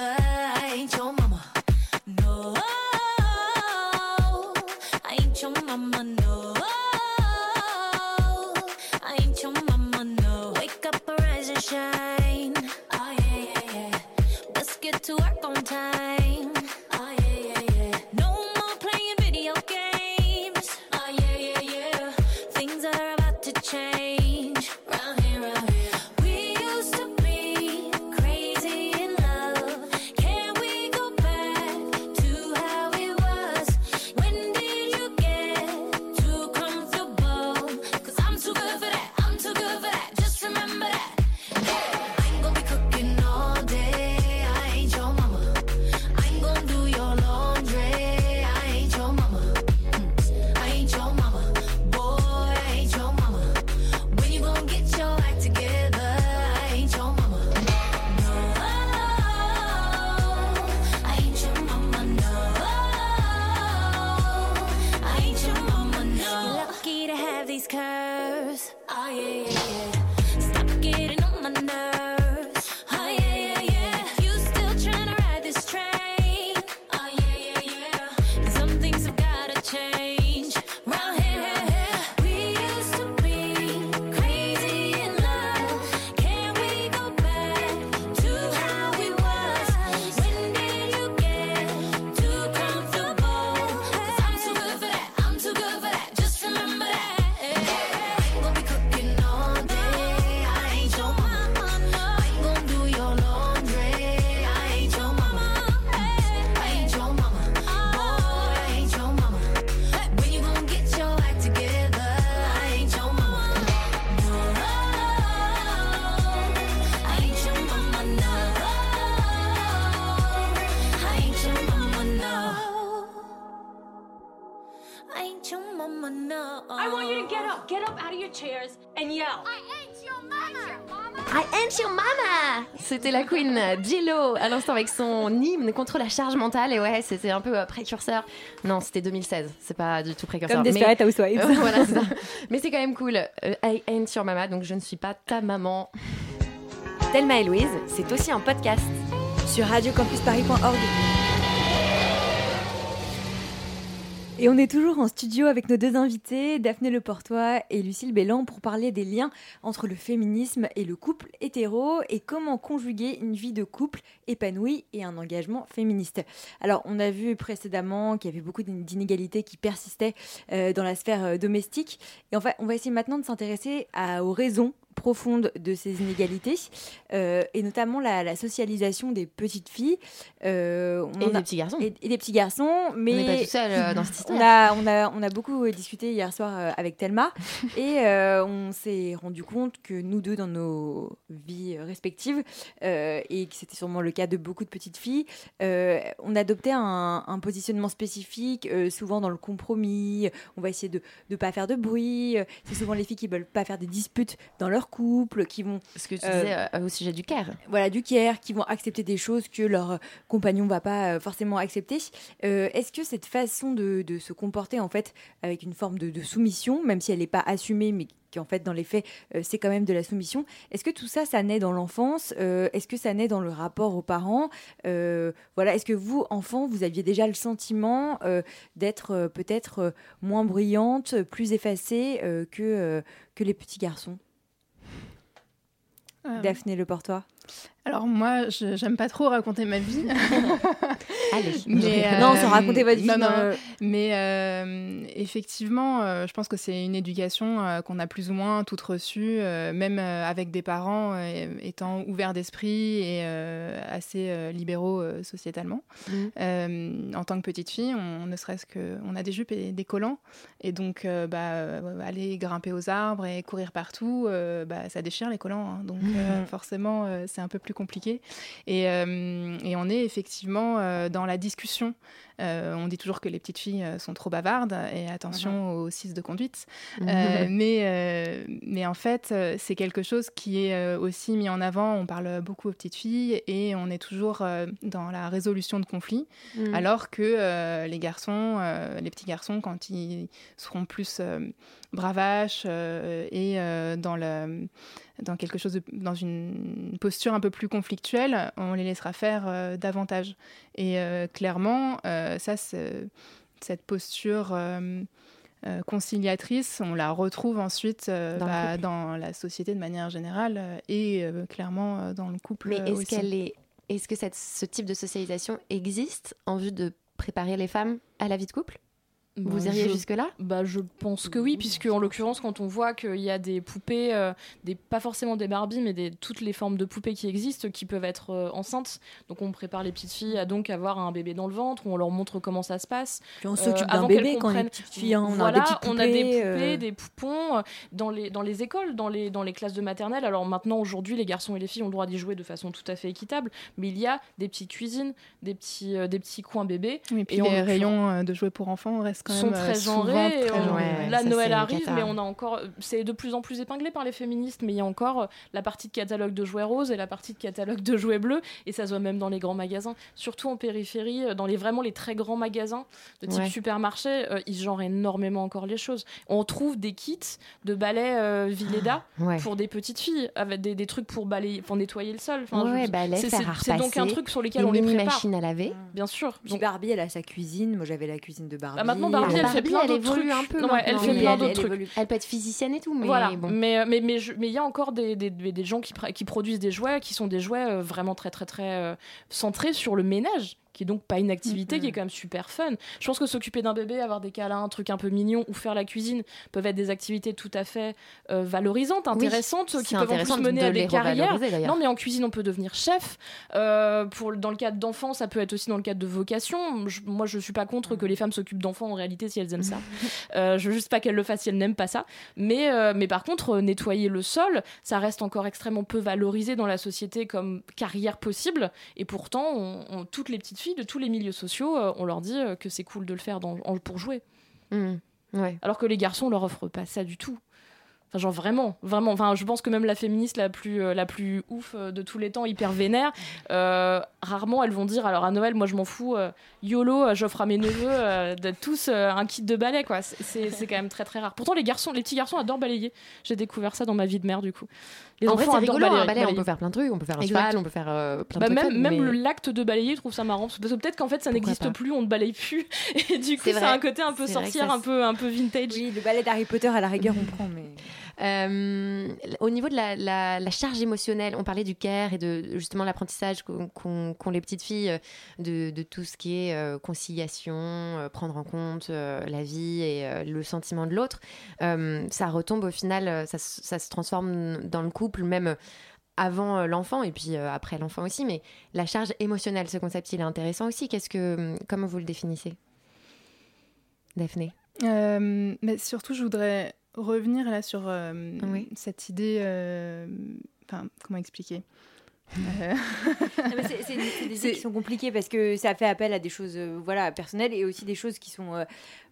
J-Lo à l'instant avec son hymne contre la charge mentale et ouais c'était un peu euh, précurseur. Non c'était 2016, c'est pas du tout précurseur. Comme Desperate mais... Housewives. Euh, voilà, c'est ça. Mais c'est quand même cool. Euh, I ain't your mama donc je ne suis pas ta maman. Thelma et Louise, c'est aussi un podcast sur radiocampusparis.org. Et on est toujours en studio avec nos deux invités, Daphné Leportois et Lucille Bélan, pour parler des liens entre le féminisme et le couple hétéro et comment conjuguer une vie de couple épanouie et un engagement féministe. Alors, on a vu précédemment qu'il y avait beaucoup d'inégalités qui persistaient euh, dans la sphère euh, domestique. Et en fait, on va essayer maintenant de s'intéresser aux raisons profondes de ces inégalités, euh, et notamment la, la socialisation des petites filles. Euh, on Et des a- petits garçons. Et, et des petits garçons, mais... On n'est pas tout seul euh, dans cette histoire. On a, on, a, on a beaucoup discuté hier soir avec Thelma et on s'est rendu compte que nous deux, dans nos vies respectives, et que c'était sûrement le cas de beaucoup de petites filles, on adoptait un, un positionnement spécifique, souvent dans le compromis. On va essayer de ne pas faire de bruit. C'est souvent les filles qui veulent pas faire des disputes dans leur couple, qui vont. Ce que tu disais euh, au sujet du care. Voilà, du care, qui vont accepter des choses que leur compagnon va pas euh, forcément accepter. Euh, Est-ce que cette façon de, de se comporter en fait avec une forme de, de soumission, même si elle n'est pas assumée, mais qui en fait dans les faits euh, c'est quand même de la soumission, est-ce que tout ça ça naît dans l'enfance Euh, Est-ce que ça naît dans le rapport aux parents Euh, Voilà, est-ce que vous enfant vous aviez déjà le sentiment euh, d'être euh, peut-être euh, moins bruyante, plus effacée euh, que euh, que les petits garçons? Euh, Daphné Le Portois. Alors moi, je j'aime pas trop raconter ma vie. Allez. mais, euh, Non, sans raconter votre vie, Non, non. non, euh. Mais euh, effectivement, euh, je pense que c'est une éducation qu'on a plus ou moins toute reçue, même avec des parents étant ouverts d'esprit et assez libéraux sociétalement. Euh, en tant que petite fille, on ne serait-ce que, on a des jupes et des collants, et donc bah, aller grimper aux arbres et courir partout, bah, ça déchire les collants. hein. donc forcément, c'est un peu plus compliqué. Et, euh, on est effectivement euh, dans la discussion. Euh, on dit toujours que les petites filles euh, sont trop bavardes et attention aux six de conduite. Euh, mais, euh, mais en fait, c'est quelque chose qui est aussi mis en avant. On parle beaucoup aux petites filles et on est toujours dans la résolution de conflits, Mm. alors que les garçons, les petits garçons, quand ils seront plus bravaches et dans, le, dans quelque chose, de- dans une posture un peu plus conflictuelle, on les laissera faire davantage. Et clairement, ça, c'est- cette posture euh, euh, conciliatrice, on la retrouve ensuite euh, Dans bah, dans la société de manière générale euh, et euh, clairement euh, dans le couple. Mais euh, est-ce aussi. qu'elle est, est-ce que cette- ce type de socialisation existe en vue de préparer les femmes à la vie de couple? Vous Bah, iriez je- jusque-là? Bah, je pense que oui, puisque en l'occurrence, quand on voit qu'il y a des poupées, euh, des, pas forcément des Barbie, mais des, toutes les formes de poupées qui existent, qui peuvent être euh, enceintes. Donc, on prépare les petites filles à donc avoir un bébé dans le ventre, on leur montre comment ça se passe. Puis on s'occupe d'un avant qu'elles bébé quand on est comprennent- petite fille, hein, on a voilà, des petites on a des poupées, poupées, euh. des poupons euh, dans les, dans les écoles, dans les, dans les classes de maternelle. Alors maintenant, aujourd'hui, les garçons et les filles ont le droit d'y jouer de façon tout à fait équitable, mais il y a des petites cuisines, des petits, euh, des petits coins bébés. Oui, puis Et en les rayons euh, de jouets pour enfants restent quand sont même euh, très genrés. là, ça, Noël arrive, mais on a encore. C'est de plus en plus épinglé par les féministes, mais il y a encore euh, la partie de catalogue de jouets roses et la partie de catalogue de jouets bleus, et ça se voit même dans les grands magasins, surtout en périphérie, euh, dans les vraiment les très grands magasins de type Ouais. supermarché, euh, ils genrent énormément encore les choses. On trouve des kits de balais euh, Villeda Ouais. pour des petites filles, avec des, des trucs pour balayer, pour nettoyer le sol. Enfin, balais, c'est- donc un truc sur lequel on les prépare. machines à laver. Bien sûr. Puis Barbie, elle a sa cuisine. Moi, j'avais la cuisine de Barbie. Bah, maintenant, Barbie, elle fait plein d'autres trucs. un peu. Ouais, elle fait Oui, plein d'autres trucs. Elle peut être physicienne et tout, mais voilà, bon. mais euh, mais mais il y a encore des, des, des- gens qui, qui produisent des jouets qui sont des jouets euh, vraiment très très très euh, centrés sur le ménage qui est donc pas une activité qui est quand même super fun. Je pense que s'occuper d'un bébé, avoir des câlins, un truc un peu mignon ou faire la cuisine peuvent être des activités tout à fait euh, valorisantes, intéressantes, qui peuvent en plus mener de à des carrières. Non, mais en cuisine, on peut devenir chef. Euh, pour, dans le cadre d'enfants, ça peut être aussi dans le cadre de vocation. Je- moi, je suis pas contre que les femmes s'occupent d'enfants en réalité si elles aiment ça. Euh, je veux juste pas qu'elles le fassent si elles n'aiment pas ça. Mais, euh, mais par contre, nettoyer le sol, ça reste encore extrêmement peu valorisé dans la société comme carrière possible. Et pourtant, on- on- toutes les petites filles de tous les milieux sociaux, euh, on leur dit euh, que c'est cool de le faire dans- en- pour jouer. Mmh. Ouais. Alors que les garçons, on leur offre pas ça du tout. Enfin, genre vraiment, vraiment. Enfin, je pense que même la féministe la plus, euh, la plus ouf euh, de tous les temps, hyper vénère, euh, rarement elles vont dire alors à Noël, moi je m'en fous, YOLO, j'offre à mes neveux de tous un kit de balai, quoi. C'est quand même très très rare. Pourtant, les garçons, les petits garçons adorent balayer. J'ai découvert ça dans ma vie de mère, du coup. Les en vrai, c'est rigolo, un balayer- balai, on peut faire plein de trucs, on peut faire un Exact. cheval, on peut faire euh, plein Bah, de trucs. même même mais- l'acte de balayer, je trouve ça marrant. Parce que peut-être qu'en fait, ça n'existe plus, on ne balaye plus. Et du coup, C'est ça a un côté un peu sorcière, un peu, un peu vintage. Oui, le ballet d'Harry Potter, à la rigueur, on prend, mais. Euh, au niveau de la, la- la charge émotionnelle, on parlait du care et de justement l'apprentissage qu'ont les petites filles euh, de, de tout ce qui est euh, conciliation, euh, prendre en compte euh, la vie et euh, le sentiment de l'autre. Euh, ça retombe au final, ça se transforme dans le couple, même avant euh, l'enfant et puis euh, après l'enfant aussi. Mais la charge émotionnelle, ce concept, il est intéressant aussi. Qu'est-ce que, comment vous le définissez, Daphné? Euh, mais surtout, je voudrais revenir là sur euh, Oui. cette idée. euh, Enfin, comment expliquer? Euh, c'est- des idées qui sont compliquées parce que ça fait appel à des choses euh, voilà, personnelles et aussi des choses qui sont euh,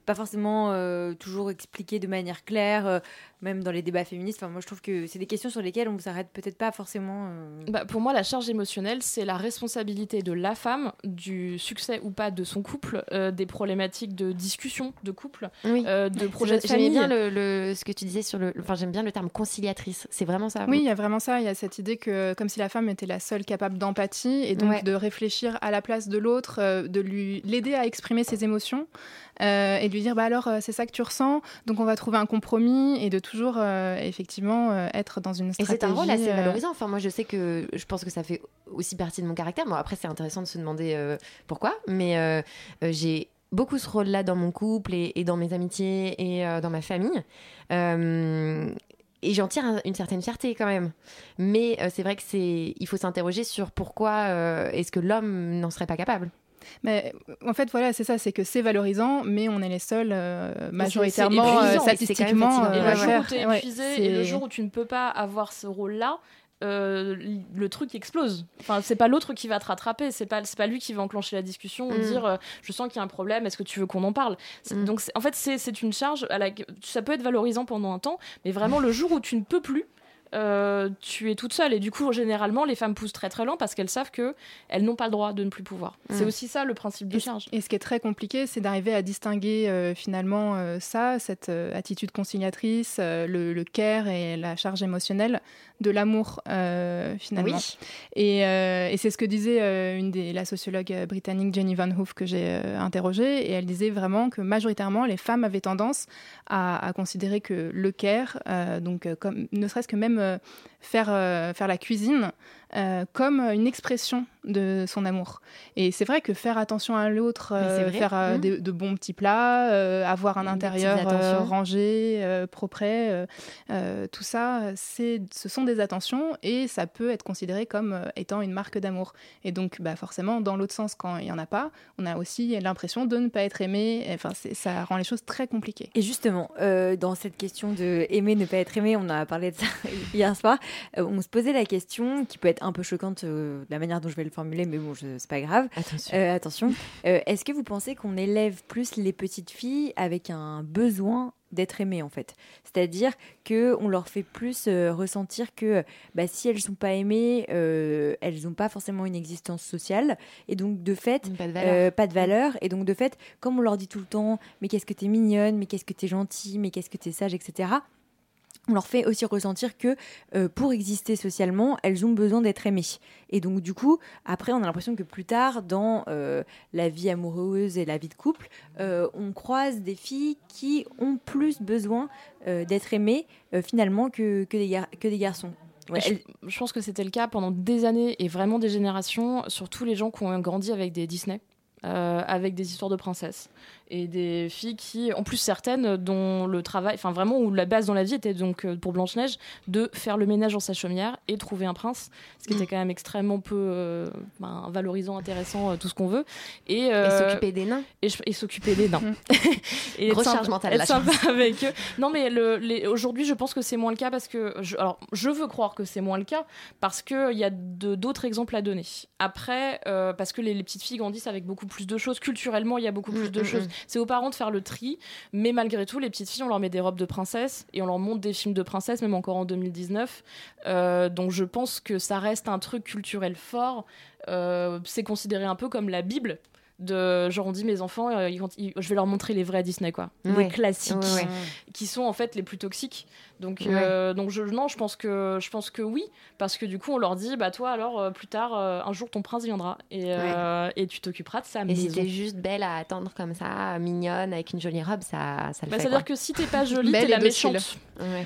pas forcément euh, toujours expliquées de manière claire, euh, même dans les débats féministes. Enfin, moi, je trouve que c'est des questions sur lesquelles on s'arrête peut-être pas forcément. euh, Bah, pour moi, la charge émotionnelle, c'est la responsabilité de la femme du succès ou pas de son couple, euh, des problématiques de discussion de couple, Oui. euh, de projets de famille. bien le, le- ce que tu disais sur le. Enfin, j'aime bien le terme conciliatrice. C'est vraiment ça. Oui, il y a vraiment ça. Il y a cette idée que, comme si la femme était la seule capable d'empathie et donc Ouais. de réfléchir à la place de l'autre, euh, de lui l'aider à exprimer ses émotions euh, et de lui dire bah alors euh, c'est ça que tu ressens, donc on va trouver un compromis et de toujours euh, effectivement être dans une Et stratégie. c'est un rôle assez valorisant. Enfin, moi, je sais que je pense que ça fait aussi partie de mon caractère. Bon, après, c'est intéressant de se demander pourquoi, mais j'ai beaucoup ce rôle-là dans mon couple et, et dans mes amitiés et euh, dans ma famille. Euh, et j'en tire un- une certaine fierté quand même. Mais euh, c'est vrai que c'est, il faut s'interroger sur pourquoi est-ce que l'homme n'en serait pas capable? Mais en fait, voilà, c'est ça, c'est que c'est valorisant, mais on est les seuls euh, majoritairement, euh, épuisant, et c'est quand même statistiquement. Et euh, le jour où tu es épuisé c'est- et le jour où tu ne peux pas avoir ce rôle-là, euh, le truc explose. Enfin, c'est pas l'autre qui va te rattraper, c'est pas c'est pas lui qui va enclencher la discussion ou Mm. dire euh, je sens qu'il y a un problème, est-ce que tu veux qu'on en parle? Mm. Donc c'est- en fait c'est c'est une charge à la ça peut être valorisant pendant un temps, mais vraiment le jour où tu ne peux plus euh, tu es toute seule. Et du coup, généralement, les femmes poussent très très lent parce qu'elles savent que elles n'ont pas le droit de ne plus pouvoir. C'est Mm. aussi ça le principe de charge. et ce qui est très compliqué, c'est d'arriver à distinguer euh, finalement euh, ça, cette attitude conciliatrice, le, le care et la charge émotionnelle de l'amour finalement. Oui. Et, et c'est ce que disait une des, la sociologue britannique Jenny Van Hoof que j'ai interrogée, et elle disait vraiment que majoritairement les femmes avaient tendance à, à considérer que le care, donc comme ne serait-ce que même faire euh, faire la cuisine euh, comme une expression de son amour. Et c'est vrai que faire attention à l'autre, euh, faire euh, Mmh. de bons petits plats, avoir un Des intérieur rangé, propre, tout ça, c'est, ce sont des attentions et ça peut être considéré comme étant une marque d'amour. Et donc, bah, forcément, dans l'autre sens, quand il n'y en a pas, on a aussi l'impression de ne pas être aimé. Enfin, ça rend les choses très compliquées. Et justement, dans cette question de aimer, ne pas être aimé, on a parlé de ça hier soir, on se posait la question, qui peut être un peu choquante euh, de la manière dont je vais le formuler, mais bon, c'est pas grave. Attention. Euh, attention. Euh, Est-ce que vous pensez qu'on élève plus les petites filles avec un besoin d'être aimées en fait? C'est-à-dire que on leur fait plus euh, ressentir que bah, si elles sont pas aimées, euh, elles n'ont pas forcément une existence sociale et donc de fait Pas de valeur. euh, pas de valeur. Et donc, de fait, comme on leur dit tout le temps, mais qu'est-ce que t'es mignonne, mais qu'est-ce que t'es gentille, mais qu'est-ce que t'es sage, etc., on leur fait aussi ressentir que euh, pour exister socialement, elles ont besoin d'être aimées. Et donc, du coup, après, on a l'impression que plus tard, dans euh, la vie amoureuse et la vie de couple, euh, on croise des filles qui ont plus besoin d'être aimées, finalement, que, que, des gar- que des garçons. Ouais, je, je pense que c'était le cas pendant des années et vraiment des générations, surtout les gens qui ont grandi avec des Disney. avec des histoires de princesses et des filles qui, en plus certaines, dont le travail, enfin vraiment où la base dans la vie était donc euh, pour Blanche Neige de faire le ménage dans sa chaumière et trouver un prince, ce qui était quand même extrêmement peu euh, ben, valorisant, intéressant, euh, tout ce qu'on veut. Et, Et s'occuper des nains. et, et s'occuper des nains. et être Grosse sympa- charge mentale, être sympa avec eux. Non, mais le- les- aujourd'hui, je pense que c'est moins le cas parce que. Je, alors, je veux croire que c'est moins le cas parce qu'il y a de- d'autres exemples à donner. Après, parce que les, les petites filles grandissent avec beaucoup plus de choses. Culturellement, il y a beaucoup plus Mm, de mm, choses. C'est aux parents de faire le tri. Mais malgré tout, les petites filles, on leur met des robes de princesse et on leur montre des films de princesse, même encore en 2019. Euh, donc, je pense que ça reste un truc culturel fort. Euh, c'est considéré un peu comme la Bible. De, genre on dit mes enfants euh, ils- ils- je vais leur montrer les vrais Disney quoi. Ouais. les classiques. Ouais, ouais. qui sont en fait les plus toxiques. Donc euh, donc je non je pense que je pense que oui. Parce que du coup on leur dit bah toi alors euh, plus tard un jour ton prince viendra. Et euh, et tu t'occuperas de sa Et si maison. t'es juste belle à attendre comme ça, mignonne, avec une jolie robe, ça, ça le bah, fait. c'est à dire que si t'es pas jolie t'es la méchante.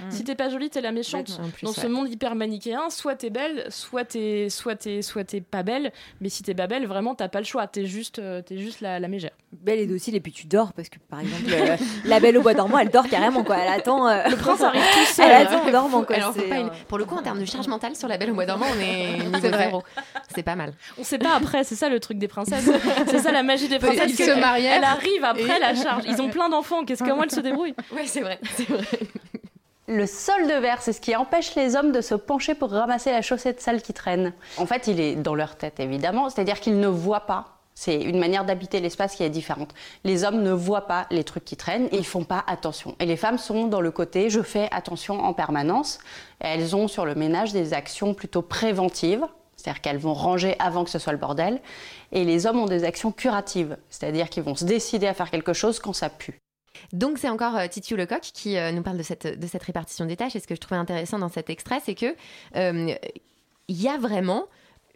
Si t'es pas jolie t'es la méchante. Plus, dans ce monde hyper manichéen soit t'es belle soit t'es soit t'es soit t'es pas belle. Mais si t'es pas belle vraiment t'as pas le choix. T'es juste t'es juste la, la mégère Belle et docile, et puis tu dors, parce que par exemple, euh, la belle au bois dormant, elle dort carrément, quoi. Elle attend. euh, le prince arrive tout seul Elle attend en dormant, quoi. Alors, faut C'est, pas une- euh, Pour le coup, en termes de charge mentale sur la belle au mois dormant, on est niveau zéro. C'est pas mal. On sait pas après, c'est ça le truc des princesses. c'est ça la magie des princesses. Ils se Elle arrive après et- la charge. Ils ont plein d'enfants. Qu'est-ce comment elles se débrouillent? Ouais, c'est vrai. C'est vrai. Le solde vert, c'est ce qui empêche les hommes de se pencher pour ramasser la chaussette sale qui traîne. En fait, il est dans leur tête, évidemment, c'est-à-dire qu'ils ne voient pas. C'est une manière d'habiter l'espace qui est différente. Les hommes ne voient pas les trucs qui traînent et ils font pas attention. Et les femmes sont dans le côté je fais attention en permanence. Elles ont sur le ménage des actions plutôt préventives, c'est-à-dire qu'elles vont ranger avant que ce soit le bordel. Et les hommes ont des actions curatives, c'est-à-dire qu'ils vont se décider à faire quelque chose quand ça pue. Donc c'est encore euh, Lecoq qui euh, nous parle de cette, de cette répartition des tâches. Et ce que je trouvais intéressant dans cet extrait, c'est que euh, il y a vraiment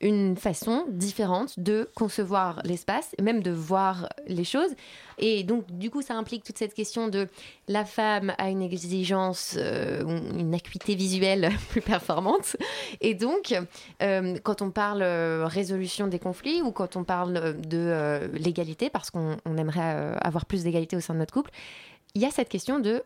une façon différente de concevoir l'espace, même de voir les choses. Et donc, du coup, ça implique toute cette question de la femme a une exigence, euh, une acuité visuelle plus performante. Et donc, euh, quand on parle euh, résolution des conflits ou quand on parle de l'égalité, parce qu'on on aimerait avoir plus d'égalité au sein de notre couple, il y a cette question de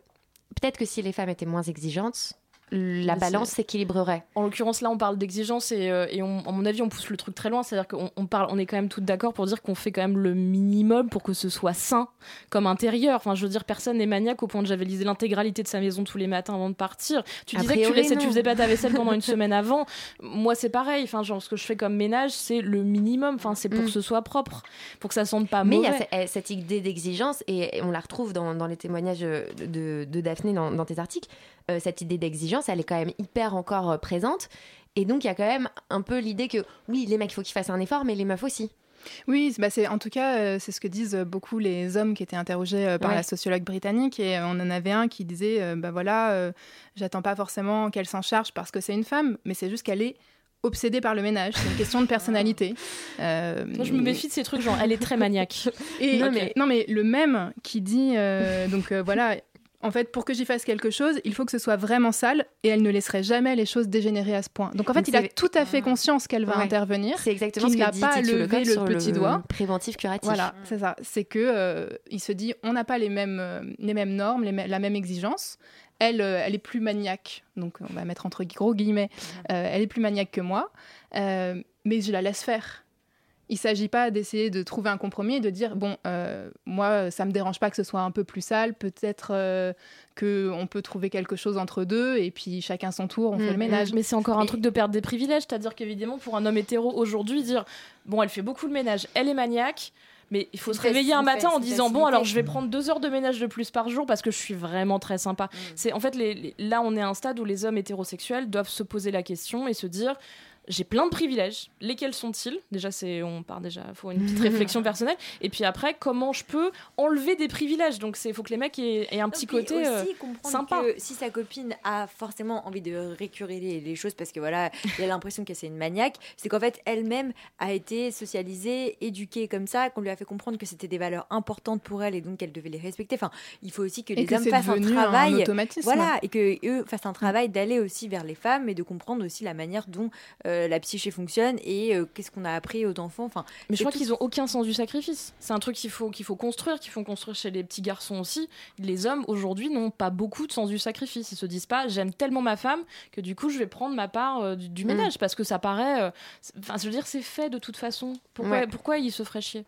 peut-être que si les femmes étaient moins exigeantes, la Mais balance s'équilibrerait. En l'occurrence, là, on parle d'exigence et, euh, et on- à mon avis, on pousse le truc très loin. C'est-à-dire qu'on on parle, on est quand même toutes d'accord pour dire qu'on fait quand même le minimum pour que ce soit sain comme intérieur. Enfin, je veux dire, personne n'est maniaque au point de javeliser l'intégralité de sa maison tous les matins avant de partir. Tu A disais que tu, laissais, tu faisais pas ta vaisselle pendant une semaine avant. Moi, c'est pareil. Enfin, genre, ce que je fais comme ménage, c'est le minimum. Enfin, c'est pour Mm. que ce soit propre, pour que ça sente pas Mais il y mauvais. a eh, cette idée d'exigence, et et on la retrouve dans, dans les témoignages de, de Daphné dans, dans tes articles, euh, cette idée d'exigence elle est quand même hyper encore euh, présente. Et donc, il y a quand même un peu l'idée que oui, les mecs, il faut qu'ils fassent un effort, mais les meufs aussi. Oui, bah c'est en tout cas euh, c'est ce que disent beaucoup les hommes qui étaient interrogés euh, par Ouais. la sociologue britannique et euh, on en avait un qui disait euh, bah voilà euh, j'attends pas forcément qu'elle s'en charge parce que c'est une femme mais c'est juste qu'elle est obsédée par le ménage c'est une question de personnalité. Euh, Moi, je me méfie de ces trucs, genre, elle est très maniaque. et non, mais, non, mais le même qui dit, euh, donc euh, voilà, en fait, pour que j'y fasse quelque chose, il faut que ce soit vraiment sale et elle ne laisserait jamais les choses dégénérer à ce point. Donc en fait, Donc il a tout à fait conscience qu'elle va Ouais. intervenir. C'est exactement qu'il ce que n'a pas levé le sur petit le doigt. préventif curatif. Voilà, c'est ça. C'est que euh, il se dit, on n'a pas les mêmes, euh, les mêmes normes, les la même exigence. Elle, euh, elle est plus maniaque, donc on va mettre entre gros guillemets. euh, elle est plus maniaque que moi, euh, mais je la laisse faire. Il s'agit pas d'essayer de trouver un compromis et de dire bon, euh, moi, ça me dérange pas que ce soit un peu plus sale. Peut-être euh, que on peut trouver quelque chose entre deux et puis chacun son tour, on fait le ménage. Mais c'est encore un truc de perdre des privilèges, c'est-à-dire qu'évidemment, pour un homme hétéro aujourd'hui, dire bon, elle fait beaucoup de ménage, elle est maniaque. Mais il faut se réveiller un matin en disant bon alors je vais prendre deux heures de ménage de plus par jour parce que je suis vraiment très sympa. C'est en fait les- les- là on est à un stade où les hommes hétérosexuels doivent se poser la question et se dire j'ai plein de privilèges. Lesquels sont-ils? Déjà, c'est on part déjà, faut une petite réflexion personnelle. Et puis après, comment je peux enlever des privilèges? Donc c'est faut que les mecs aient, aient un petit côté euh, aussi comprendre sympa. que si sa copine a forcément envie de récurer les, les choses parce que voilà, il a l'impression que c'est une maniaque, c'est qu'en fait elle-même a été socialisée, éduquée comme ça, qu'on lui a fait comprendre que c'était des valeurs importantes pour elle et donc qu'elle devait les respecter. Enfin, il faut aussi que Et les que hommes fassent un un travail, automatisme. voilà, et que eux fassent un travail d'aller aussi vers les femmes et de comprendre aussi la manière dont euh, la psyché fonctionne et euh, qu'est-ce qu'on a appris aux enfants. Enfin, Mais je crois tout- qu'ils ont aucun sens du sacrifice. C'est un truc qu'il faut, qu'il faut construire, qu'il faut construire chez les petits garçons aussi. Les hommes aujourd'hui n'ont pas beaucoup de sens du sacrifice. Ils se disent pas j'aime tellement ma femme que du coup je vais prendre ma part euh, du, du Mm. ménage parce que ça paraît. euh, Enfin, je veux dire, c'est fait de toute façon. Pourquoi, Ouais. pourquoi ils se feraient chier?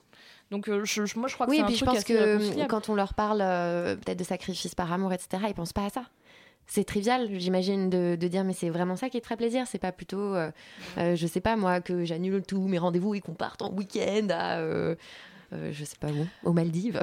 Donc euh, je- je- moi je crois que Oui, c'est et un puis je pense assez que quand on leur parle euh, peut-être de sacrifice par amour, etc., ils pensent pas à ça. C'est trivial, j'imagine, de, de dire mais c'est vraiment ça qui te ferait plaisir. C'est pas plutôt, euh, euh, je sais pas moi, que j'annule tous mes rendez-vous et qu'on parte en week-end à, euh, je sais pas où, aux Maldives.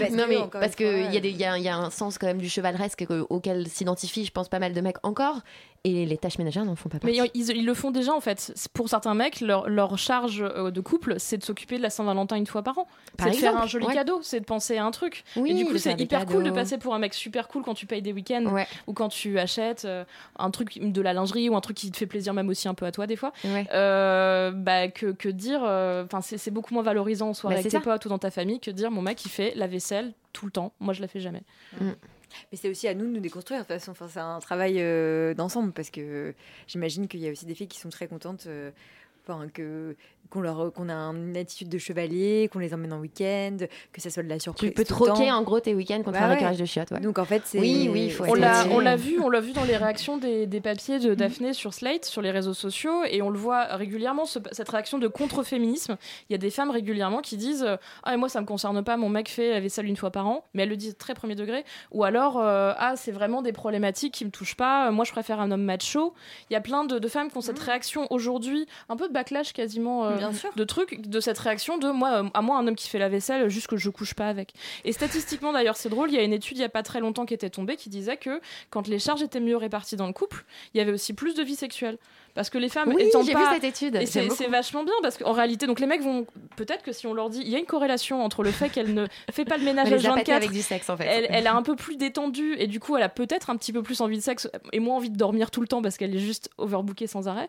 parce non mais parce qu'il y, y, a- il y a un sens quand même du chevaleresque que- auquel s'identifient, je pense, pas mal de mecs encore. Et les tâches ménagères n'en font pas Mais partie. ils, ils le font déjà en fait. Pour certains mecs, leur, leur charge euh, de couple, c'est de s'occuper de la Saint-Valentin une fois par an. Par C'est de faire un joli ouais. cadeau, c'est de penser à un truc. Oui, et du coup, c'est hyper cool de passer pour un mec super cool quand tu payes des week-ends Ouais. ou quand tu achètes euh, un truc de la lingerie ou un truc qui te fait plaisir même aussi un peu à toi des fois. Ouais. Euh, bah, que, que dire, enfin c'est c'est beaucoup moins valorisant en soirée Bah, avec tes ça. potes ou dans ta famille que dire mon mec il fait la vaisselle tout le temps. Moi je la fais jamais. Mais c'est aussi à nous de nous déconstruire. De toute façon, enfin, c'est un travail euh, d'ensemble parce que j'imagine qu'il y a aussi des filles qui sont très contentes. euh, que qu'on leur qu'on a une attitude de chevalier, qu'on les emmène en week-end, que ça soit de la surprise. Tu peux troquer en gros tes week-ends contre Bah un ouais. récurage de chiottes. ouais. Donc en fait, c'est Oui, oui, il faut On l'a, on l'a vu, on l'a vu dans les réactions des, des papiers de Daphné sur Slate, sur les réseaux sociaux, et on le voit régulièrement ce- cette réaction de contre-féminisme. Il y a des femmes régulièrement qui disent ah et moi ça me concerne pas, mon mec fait la vaisselle une fois par an, mais elles le disent très premier degré. Ou alors euh, ah c'est vraiment des problématiques qui me touchent pas, euh, moi je préfère un homme macho. Il y a plein de, de femmes qui ont cette réaction aujourd'hui, un peu de backlash quasiment euh, Bien sûr. de trucs, de cette réaction de moi, euh, à moi un homme qui fait la vaisselle, juste que je couche pas avec. Et statistiquement d'ailleurs c'est drôle, il y a une étude il y a pas très longtemps qui était tombée qui disait que quand les charges étaient mieux réparties dans le couple, il y avait aussi plus de vie sexuelle. Parce que les femmes Oui, étant j'ai pas... vu cette étude. Et c'est vachement bien parce qu'en réalité, donc les mecs vont peut-être que si on leur dit, il y a une corrélation entre le fait qu'elle ne fait pas le ménage à les a pâtés 24 avec du sexe en fait. elle, elle a un peu plus détendu et du coup elle a peut-être un petit peu plus envie de sexe et moins envie de dormir tout le temps parce qu'elle est juste overbookée sans arrêt.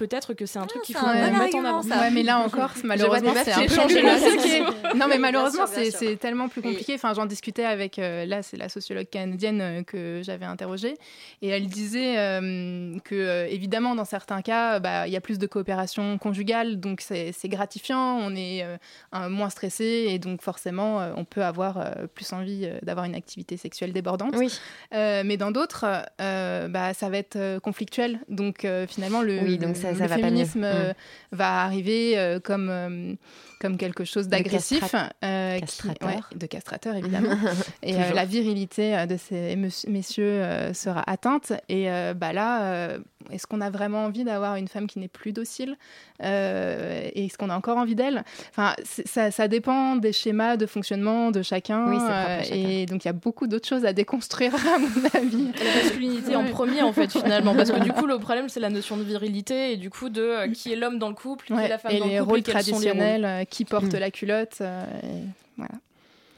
Peut-être que c'est un truc qu'il c'est faut un mettre en avant. Ouais, mais là encore, malheureusement, c'est un peu. Non, mais malheureusement, c'est tellement plus compliqué. Enfin, j'en discutais avec, euh, là, c'est la sociologue canadienne euh, que j'avais interrogée, et elle disait euh, que, évidemment, dans certains cas, bah, il y a plus de coopération conjugale, donc c'est gratifiant, on est moins stressé, et donc forcément, on peut avoir plus envie d'avoir une activité sexuelle débordante. Oui. Mais dans d'autres, bah, ça va être conflictuel. Donc finalement, le, Oui, donc ça- le ça va pas mieux. féminisme euh, Mm. va arriver euh, comme, euh, comme quelque chose De d'agressif. castra- euh, qui- castrateur. ouais, de castrateur, évidemment. et euh, la virilité de ces mes- messieurs euh, sera atteinte. Et euh, bah, là, euh, est-ce qu'on a vraiment envie d'avoir une femme qui n'est plus docile Euh, Et est-ce qu'on a encore envie d'elle? Enfin, ça, ça dépend des schémas de fonctionnement de. Oui, euh, chacun. et donc, il y a beaucoup d'autres choses à déconstruire, à mon avis. la masculinité en Ouais. Premier en fait finalement parce que du coup le problème c'est la notion de virilité et du coup de euh, qui est l'homme dans le couple qui Ouais, est la femme et dans les le couple rôles et les traditionnels, rôles. euh, qui porte Mm. la culotte. euh, et voilà.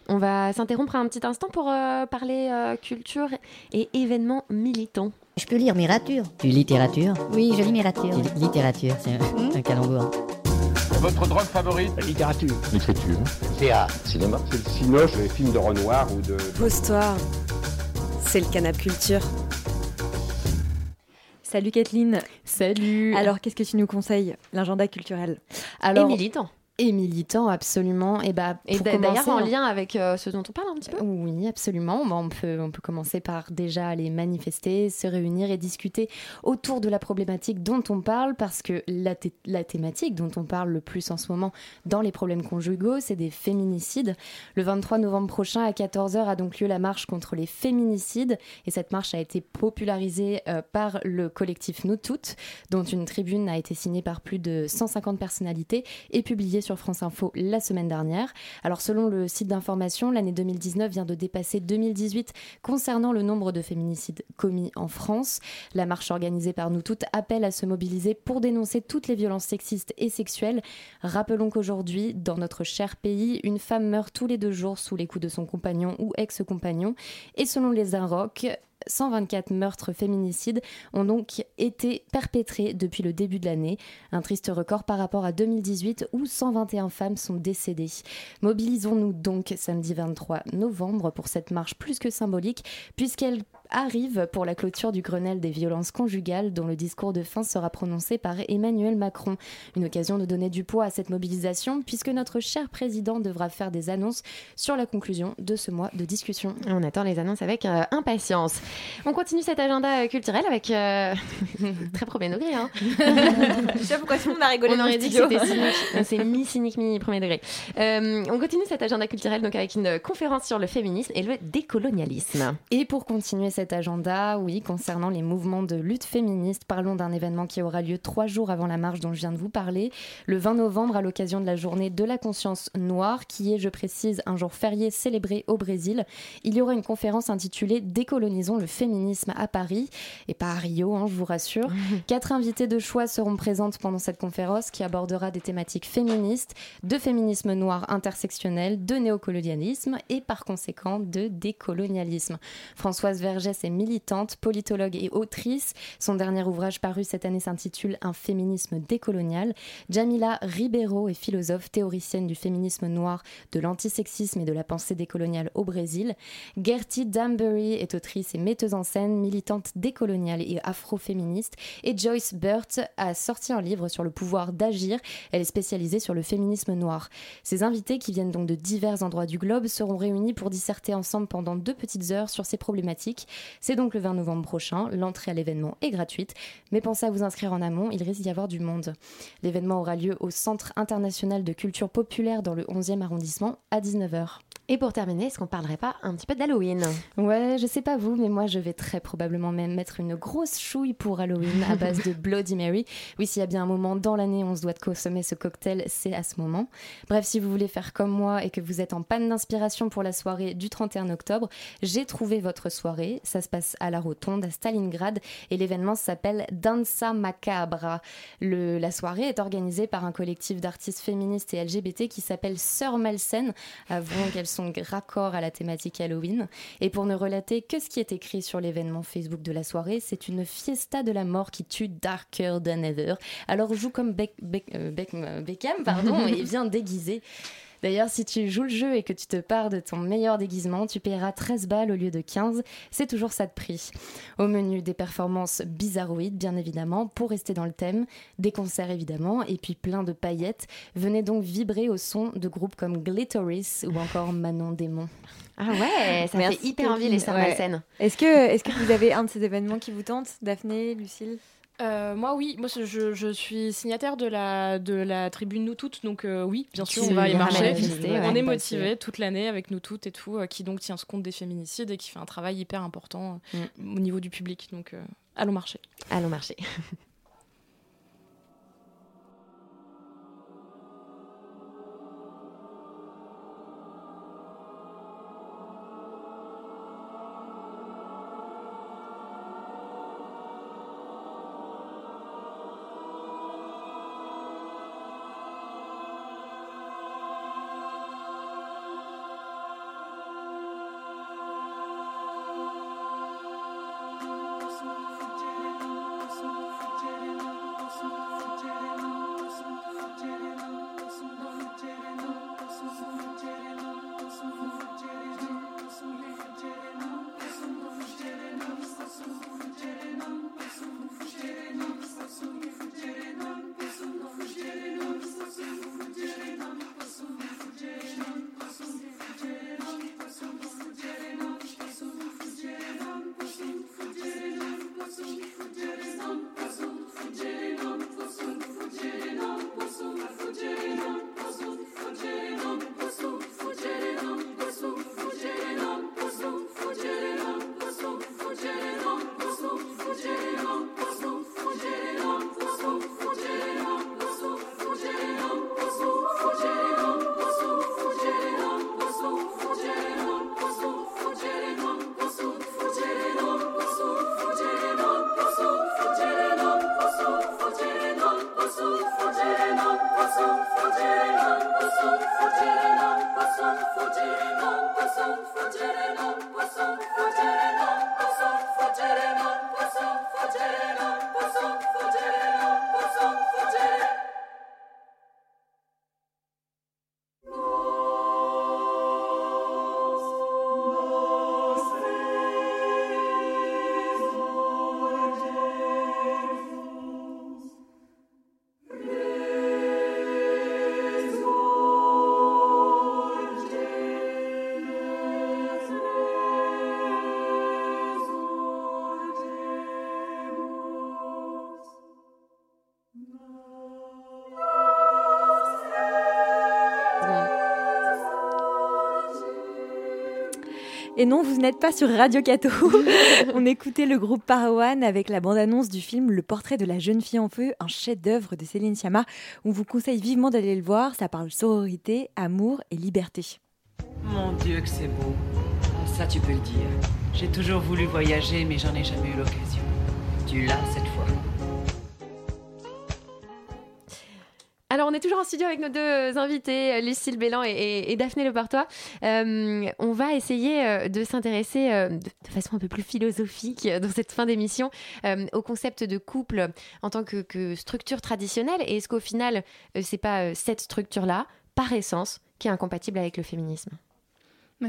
On va s'interrompre un petit instant pour euh, parler euh, culture et événements militants. Je peux lire Mirature. Tu lis littérature Oui, je lis Mirature. Littérature, c'est un, un calembour. Votre drogue favorite? La littérature. L'écriture. Théâtre. Cinéma. C'est le cinoche, les films de Renoir ou de... Pose-toi. C'est le canap culture. Salut Kathleen. Salut. Alors, qu'est-ce que tu nous conseilles? L'agenda culturel. et militant. Et militant, absolument. Et, bah, Et d'ailleurs, en hein. lien avec euh, ce dont on parle un petit peu. Oui, absolument. Bon, on, peut, on peut commencer par déjà aller manifester, se réunir et discuter autour de la problématique dont on parle, parce que la thématique dont on parle le plus en ce moment dans les problèmes conjugaux, c'est des féminicides. Le 23 novembre prochain, à 14h, a donc lieu la marche contre les féminicides. Et cette marche a été popularisée euh, par le collectif Nous Toutes, dont une tribune a été signée par plus de 150 personnalités et publiée sur France Info la semaine dernière. Alors selon le site d'information, l'année 2019 vient de dépasser 2018 concernant le nombre de féminicides commis en France. La marche organisée par nous toutes appelle à se mobiliser pour dénoncer toutes les violences sexistes et sexuelles. Rappelons qu'aujourd'hui, dans notre cher pays, une femme meurt tous les deux jours sous les coups de son compagnon ou ex-compagnon. Et selon les Inrocks, 124 meurtres féminicides ont donc été perpétrés depuis le début de l'année. Un triste record par rapport à 2018 où 121 femmes sont décédées. Mobilisons-nous donc samedi 23 novembre pour cette marche plus que symbolique puisqu'elle arrive pour la clôture du Grenelle des violences conjugales dont le discours de fin sera prononcé par Emmanuel Macron. Une occasion de donner du poids à cette mobilisation puisque notre cher président devra faire des annonces sur la conclusion de ce mois de discussion. On attend les annonces avec euh, impatience. On continue cet agenda euh, culturel avec euh, très premier degré. Hein. Je sais pas pourquoi tout le monde a rigolé On dans aurait dit que studio. c'était cynique. C'est mi-cynique, mi-premier degré. Euh, on continue cet agenda culturel donc avec une conférence sur le féminisme et le décolonialisme. Et pour continuer cet agenda, oui, concernant les mouvements de lutte féministe, parlons d'un événement qui aura lieu trois jours avant la marche dont je viens de vous parler, le 20 novembre à l'occasion de la journée de la conscience noire, qui est, je précise, un jour férié célébré au Brésil. Il y aura une conférence intitulée Décolonisons le féminisme à Paris, et pas à Rio, hein, je vous rassure. Quatre invités de choix seront présentes pendant cette conférence qui abordera des thématiques féministes, de féminisme noir intersectionnel, de néocolonialisme et par conséquent de décolonialisme. Françoise Vergès est militante, politologue et autrice. Son dernier ouvrage paru cette année s'intitule Un féminisme décolonial. Jamila Ribeiro est philosophe, théoricienne du féminisme noir, de l'antisexisme et de la pensée décoloniale au Brésil. Gertie Danbury est autrice et metteuse en scène, militante décoloniale et afroféministe. Et Joyce Burt a sorti un livre sur le pouvoir d'agir. Elle est spécialisée sur le féminisme noir. Ces invités, qui viennent donc de divers endroits du globe, seront réunis pour disserter ensemble pendant deux petites heures sur ces problématiques. C'est donc le 20 novembre prochain. L'entrée à l'événement est gratuite, mais pensez à vous inscrire en amont, il risque d'y avoir du monde. L'événement aura lieu au Centre international de culture populaire dans le 11e arrondissement à 19h. Et pour terminer, est-ce qu'on parlerait pas un petit peu d'Halloween? Ouais, je sais pas vous, mais moi je vais très probablement même mettre une grosse chouille pour Halloween à base de Bloody Mary. Oui, s'il y a bien un moment dans l'année où on se doit de consommer ce cocktail, c'est à ce moment. Bref, si vous voulez faire comme moi et que vous êtes en panne d'inspiration pour la soirée du 31 octobre, j'ai trouvé votre soirée. Ça se passe à la Rotonde, à Stalingrad, et l'événement s'appelle Danza Macabra. Le- la soirée est organisée par un collectif d'artistes féministes et LGBT qui s'appelle Sœurs Malsaines. Avouons qu'elles sont raccord à la thématique Halloween. Et pour ne relater que ce qui est écrit sur l'événement Facebook de la soirée, c'est une fiesta de la mort qui tue darker than ever. Alors joue comme Beck- Beck- euh, euh, Beckham, pardon, et viens déguisé. D'ailleurs, si tu joues le jeu et que tu te pars de ton meilleur déguisement, tu paieras 13 balles au lieu de 15. C'est toujours ça de prix. Au menu, des performances bizarroïdes, bien évidemment, pour rester dans le thème, des concerts évidemment, et puis plein de paillettes. Venez donc vibrer au son de groupes comme Glitteris ou encore Manon Démon. Ah ouais, ça Merci, fait hyper envie les sœurs Ouais. malsaines. Est-ce que, est que vous avez un de ces événements qui vous tente Daphné, Lucille? Euh, moi oui, moi je, suis signataire de la, de la tribune Nous Toutes, donc euh, oui, bien sûr, on va y marcher. ouais. on est motivé toute l'année avec Nous Toutes et tout, euh, qui donc tient compte des féminicides et qui fait un travail hyper important euh, au niveau du public. Donc Allons marcher. Allons marcher. Et non, vous n'êtes pas sur Radio Cato. On écoutait le groupe Parawan avec la bande-annonce du film Le portrait de la jeune fille en feu, un chef-d'œuvre de Céline Sciamma. On vous conseille vivement d'aller le voir. Ça parle sororité, amour et liberté. Mon Dieu, que c'est beau. Ça, tu peux le dire. J'ai toujours voulu voyager, mais j'en ai jamais eu l'occasion. Tu l'as cette fois. Alors, on est toujours en studio avec nos deux invités, Lucille Bélan et, Daphné Lepartois. Euh, on va essayer euh, de s'intéresser euh, de, façon un peu plus philosophique euh, dans cette fin d'émission euh, au concept de couple en tant que, que structure traditionnelle. Et est-ce qu'au final, euh, c'est pas euh, cette structure-là, par essence, qui est incompatible avec le féminisme?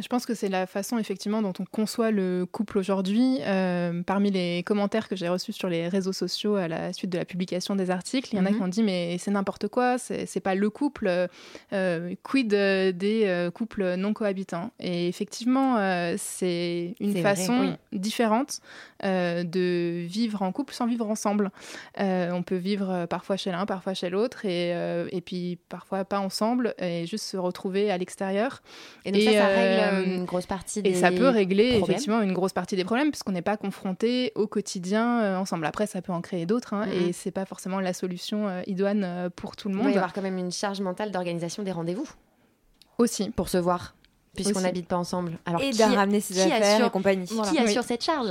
Je pense que c'est la façon effectivement dont on conçoit le couple aujourd'hui. Euh, parmi les commentaires que j'ai reçus sur les réseaux sociaux à la suite de la publication des articles, il y en a Mhm. qui ont dit mais c'est n'importe quoi, c'est pas le couple, euh, euh, quid des couples non cohabitants. Et effectivement, euh, c'est une vrai, façon différente de vivre en couple sans vivre ensemble. On peut vivre parfois chez l'un, parfois chez l'autre, et, et puis parfois pas ensemble, et juste se retrouver à l'extérieur. Et donc ça, ça règle euh, une grosse partie des et ça peut régler problèmes. effectivement une grosse partie des problèmes puisqu'on n'est pas confronté au quotidien euh, ensemble. Après, ça peut en créer d'autres hein, Mhm. et c'est pas forcément la solution euh, idoine pour tout le Il doit monde. y avoir quand même une charge mentale d'organisation des rendez-vous. Aussi. Pour se voir, puisqu'on n'habite pas ensemble. Alors, Et qui- de ramener ses qui affaires assure- et compagnie. Qui assure Oui. cette charge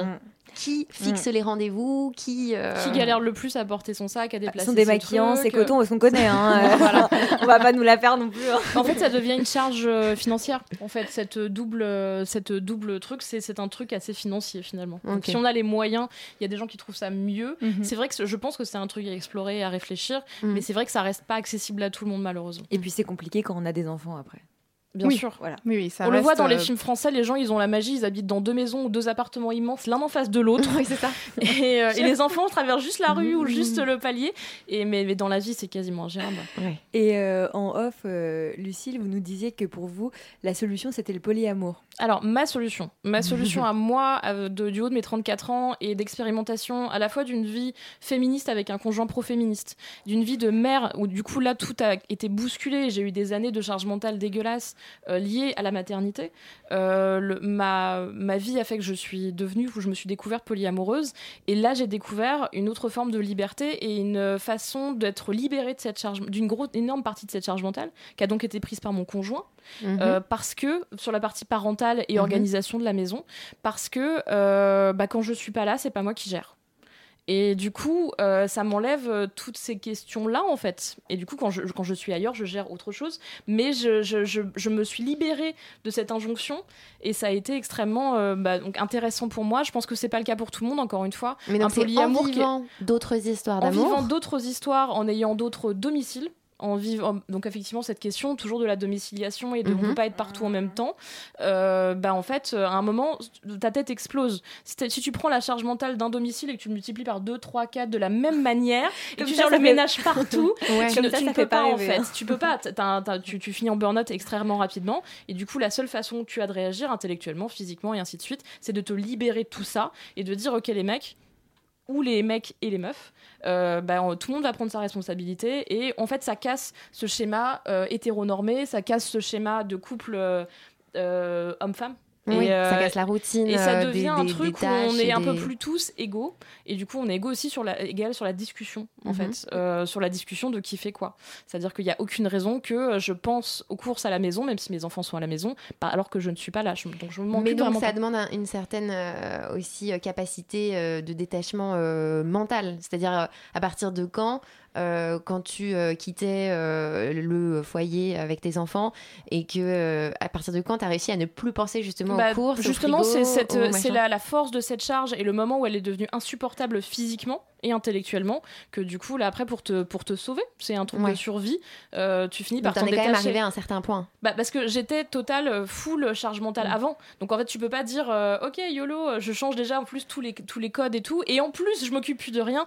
Qui fixe Mm. les rendez-vous Qui, euh, Qui galère le plus à porter son sac, à déplacer Son démaquillant, ses cotons, parce qu'on connaît. Hein, euh, Voilà. on va pas nous la faire non plus. hein. En fait, ça devient une charge euh, financière. En fait, cette double, cette double truc, c'est c'est un truc assez financier finalement. Donc, si on a les moyens, il y a des gens qui trouvent ça mieux. Mhm. C'est vrai que je pense que c'est un truc à explorer, et à réfléchir, Mhm. mais c'est vrai que ça reste pas accessible à tout le monde malheureusement. Et puis c'est compliqué quand on a des enfants après. Bien Oui. sûr. Voilà. Oui, oui, ça on le voit dans les euh, films français, les gens ils ont la magie, ils habitent dans deux maisons ou deux appartements immenses, l'un en face de l'autre. Oui, c'est ça. Et, euh, et les enfants traversent juste la rue ou juste le palier. Et mais, mais dans la vie, c'est quasiment ingérable. Et euh, en off, euh, Lucille, vous nous disiez que pour vous, la solution c'était le polyamour. Alors, ma solution, ma solution à moi, euh, de, du haut de mes 34 ans et d'expérimentation à la fois d'une vie féministe avec un conjoint pro-féministe, d'une vie de mère où du coup là tout a été bousculé, j'ai eu des années de charge mentale dégueulasse euh, liées à la maternité. Euh, le- ma, ma vie a fait que je suis devenue, où je me suis découverte polyamoureuse. Et là, j'ai découvert une autre forme de liberté et une façon d'être libérée de cette charge, d'une grosse, énorme partie de cette charge mentale, qui a donc été prise par mon conjoint. Mhm. Euh, parce que sur la partie parentale et Mhm. organisation de la maison, parce que euh, bah, quand je suis pas là, c'est pas moi qui gère. Et du coup, euh, ça m'enlève euh, toutes ces questions-là, en fait. Et du coup, quand je, quand je suis ailleurs, je gère autre chose. Mais je, je, je, je me suis libérée de cette injonction. Et ça a été extrêmement euh, bah, donc intéressant pour moi. Je pense que c'est pas le cas pour tout le monde, encore une fois. Mais donc Un en polyamour qui est- vivant d'autres histoires en d'amour. vivant d'autres histoires, en ayant d'autres domiciles. En vivant, donc effectivement cette question toujours de la domiciliation et de on Mhm. peut pas être partout en même temps euh, bah en fait euh, à un moment ta tête explose si, tu prends la charge mentale d'un domicile et que tu le multiplies par 2, 3, 4 de la même manière et Comme que tu ça, gères ça le fait- ménage partout Ouais. tu, ne, ça, tu ça ne peux pas, pas en rêver, fait hein. tu peux pas tu, tu finis en burn-out extrêmement rapidement et du coup la seule façon que tu as de réagir intellectuellement physiquement et ainsi de suite c'est de te libérer de tout ça et de dire ok les mecs ou les mecs et les meufs, euh, bah, tout le monde va prendre sa responsabilité et en fait ça casse ce schéma euh, hétéronormé, ça casse ce schéma de couple euh, homme-femme. Oui, Et, ça casse la routine, Et ça euh, devient des- un truc où on est un peu plus tous égaux. Et du coup, on est égaux aussi sur la, égal sur la discussion, en Mhm. fait. Euh, sur la discussion de qui fait quoi. C'est-à-dire qu'il n'y a aucune raison que euh, je pense aux courses à la maison, même si mes enfants sont à la maison, alors que je ne suis pas là. Je- donc je m'en Mais donc ça pas. demande un- une certaine euh, aussi euh, capacité euh, de détachement euh, mental. C'est-à-dire euh, à partir de quand, euh, quand tu euh, quittais euh, le foyer avec tes enfants et que à partir de quand tu as réussi à ne plus penser justement Bah, aux courses, justement, c'est la, la force de cette charge et le moment où elle est devenue insupportable physiquement et intellectuellement que du coup là après pour te pour te sauver c'est un truc Ouais. de survie tu finis Donc par t'en t'en es quand même détacher. arrivé à un certain point. Bah, parce que j'étais total full charge mentale Mm. avant. Donc en fait, tu peux pas dire OK, YOLO, je change déjà en plus tous les tous les codes et tout et en plus, je m'occupe plus de rien.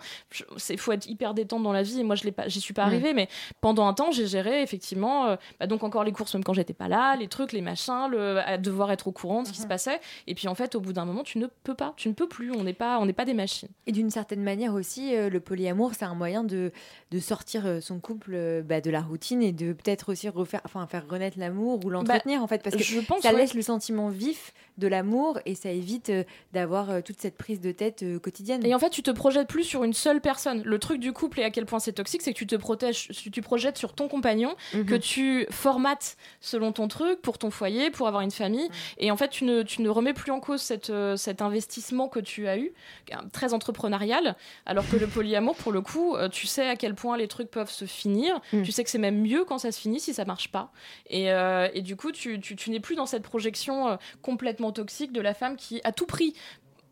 C'est faut être hyper détente dans la vie et moi je l'ai pas j'y suis pas arrivée mais pendant un temps, j'ai géré effectivement euh, bah, donc encore les courses même quand j'étais pas là, les trucs, les machins, le à devoir être au courant de ce qui se passait et puis en fait, au bout d'un moment, tu ne peux pas, tu ne peux plus, on n'est pas on n'est pas des machines. Et d'une certaine manière aussi, euh, le polyamour, c'est un moyen de, de sortir euh, son couple bah, de la routine et de peut-être aussi refaire, enfin, faire renaître l'amour ou l'entretenir en fait, parce que je pense, ça ouais. laisse le sentiment vif de l'amour et ça évite euh, d'avoir toute cette prise de tête quotidienne. Et en fait, tu te projettes plus sur une seule personne. Le truc du couple et à quel point c'est toxique, c'est que tu te protèges, tu projettes sur ton compagnon, Mhm. que tu formates selon ton truc, pour ton foyer, pour avoir une famille. Et en fait, tu ne, tu ne remets plus en cause cette, euh, cet investissement que tu as eu, est très entrepreneurial, alors que le polyamour, pour le coup, euh, tu sais à quel point les trucs peuvent se finir. Mm. Tu sais que c'est même mieux quand ça se finit si ça marche pas. Et, euh, et du coup, tu, tu, tu n'es plus dans cette projection euh, complètement toxique de la femme qui, à tout prix,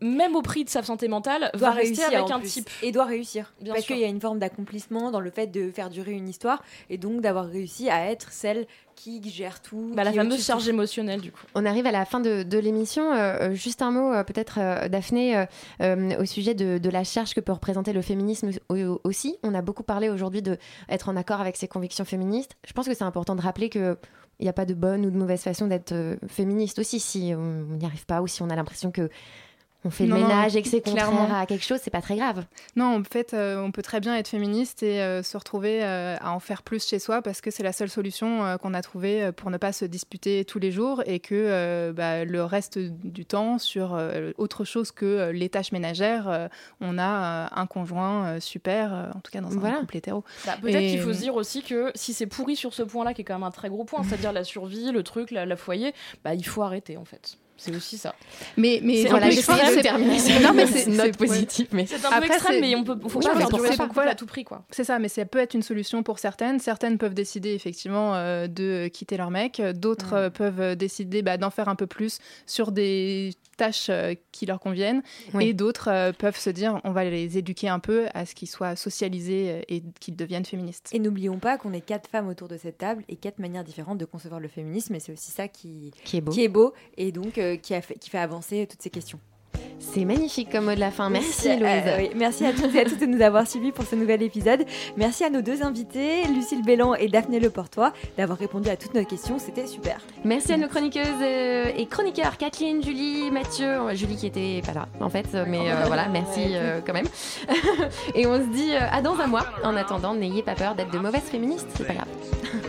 même au prix de sa santé mentale, doit va rester réussir avec en un plus. type. et doit réussir Bien parce qu'il y a une forme d'accomplissement dans le fait de faire durer une histoire et donc d'avoir réussi à être celle qui gère tout Bah, la qui est fameuse charge tout. émotionnelle, du coup. On arrive à la fin de, de l'émission. Euh, euh, juste un mot, euh, peut-être, euh, Daphné, euh, euh, au sujet de, de la charge que peut représenter le féminisme au- aussi. On a beaucoup parlé aujourd'hui de être en accord avec ses convictions féministes. Je pense que c'est important de rappeler que il n'y a pas de bonne ou de mauvaise façon d'être féministe aussi. Si on n'y arrive pas ou si on a l'impression que on fait Non, le non, ménage et que c'est clairement. contraire à quelque chose, c'est pas très grave. Non, en fait, euh, on peut très bien être féministe et euh, se retrouver euh, à en faire plus chez soi parce que c'est la seule solution euh, qu'on a trouvée pour ne pas se disputer tous les jours et que euh, bah, le reste du temps, sur euh, autre chose que euh, les tâches ménagères, euh, on a euh, un conjoint euh, super, euh, en tout cas dans un Voilà. couple hétéro. Bah, Peut-être Et- qu'il faut se dire aussi que si c'est pourri sur ce point-là, qui est quand même un très gros point, c'est-à-dire la survie, le truc, la, la foyer, bah, il faut arrêter en fait. C'est aussi ça. Mais, mais C'est voilà, un peu j'essaie extrême. de terminer sur- Non, mais c'est- c'est- c'est- c'est positif, mais- C'est un peu Après, extrême, mais on peut- faut Oui, pas faire durer ça, à tout prix, quoi. C'est ça, mais ça peut être une solution pour certaines. Certaines peuvent décider effectivement euh, de quitter leur mec. D'autres euh, peuvent décider bah, d'en faire un peu plus sur des tâches euh, qui leur conviennent. Oui. Et d'autres euh, peuvent se dire on va les éduquer un peu à ce qu'ils soient socialisés euh, et qu'ils deviennent féministes. Et n'oublions pas qu'on est quatre femmes autour de cette table et quatre manières différentes de concevoir le féminisme, et c'est aussi ça qui, Qui est beau. et donc qui, a fait, qui fait avancer toutes ces questions. C'est magnifique comme mot de la fin. Merci, Euh, Louise. oui, merci à toutes et à tous de nous avoir suivis pour ce nouvel épisode. Merci à nos deux invités, Lucille Bélan et Daphné Leportois, d'avoir répondu à toutes nos questions. C'était super. Merci à nos chroniqueuses euh, et chroniqueurs, Kathleen, Julie, Mathieu, euh, Julie qui était pas là en fait, mais euh, voilà, merci euh, quand même. et on se dit à dans un mois. En attendant, n'ayez pas peur d'être de mauvaises féministes, c'est pas grave.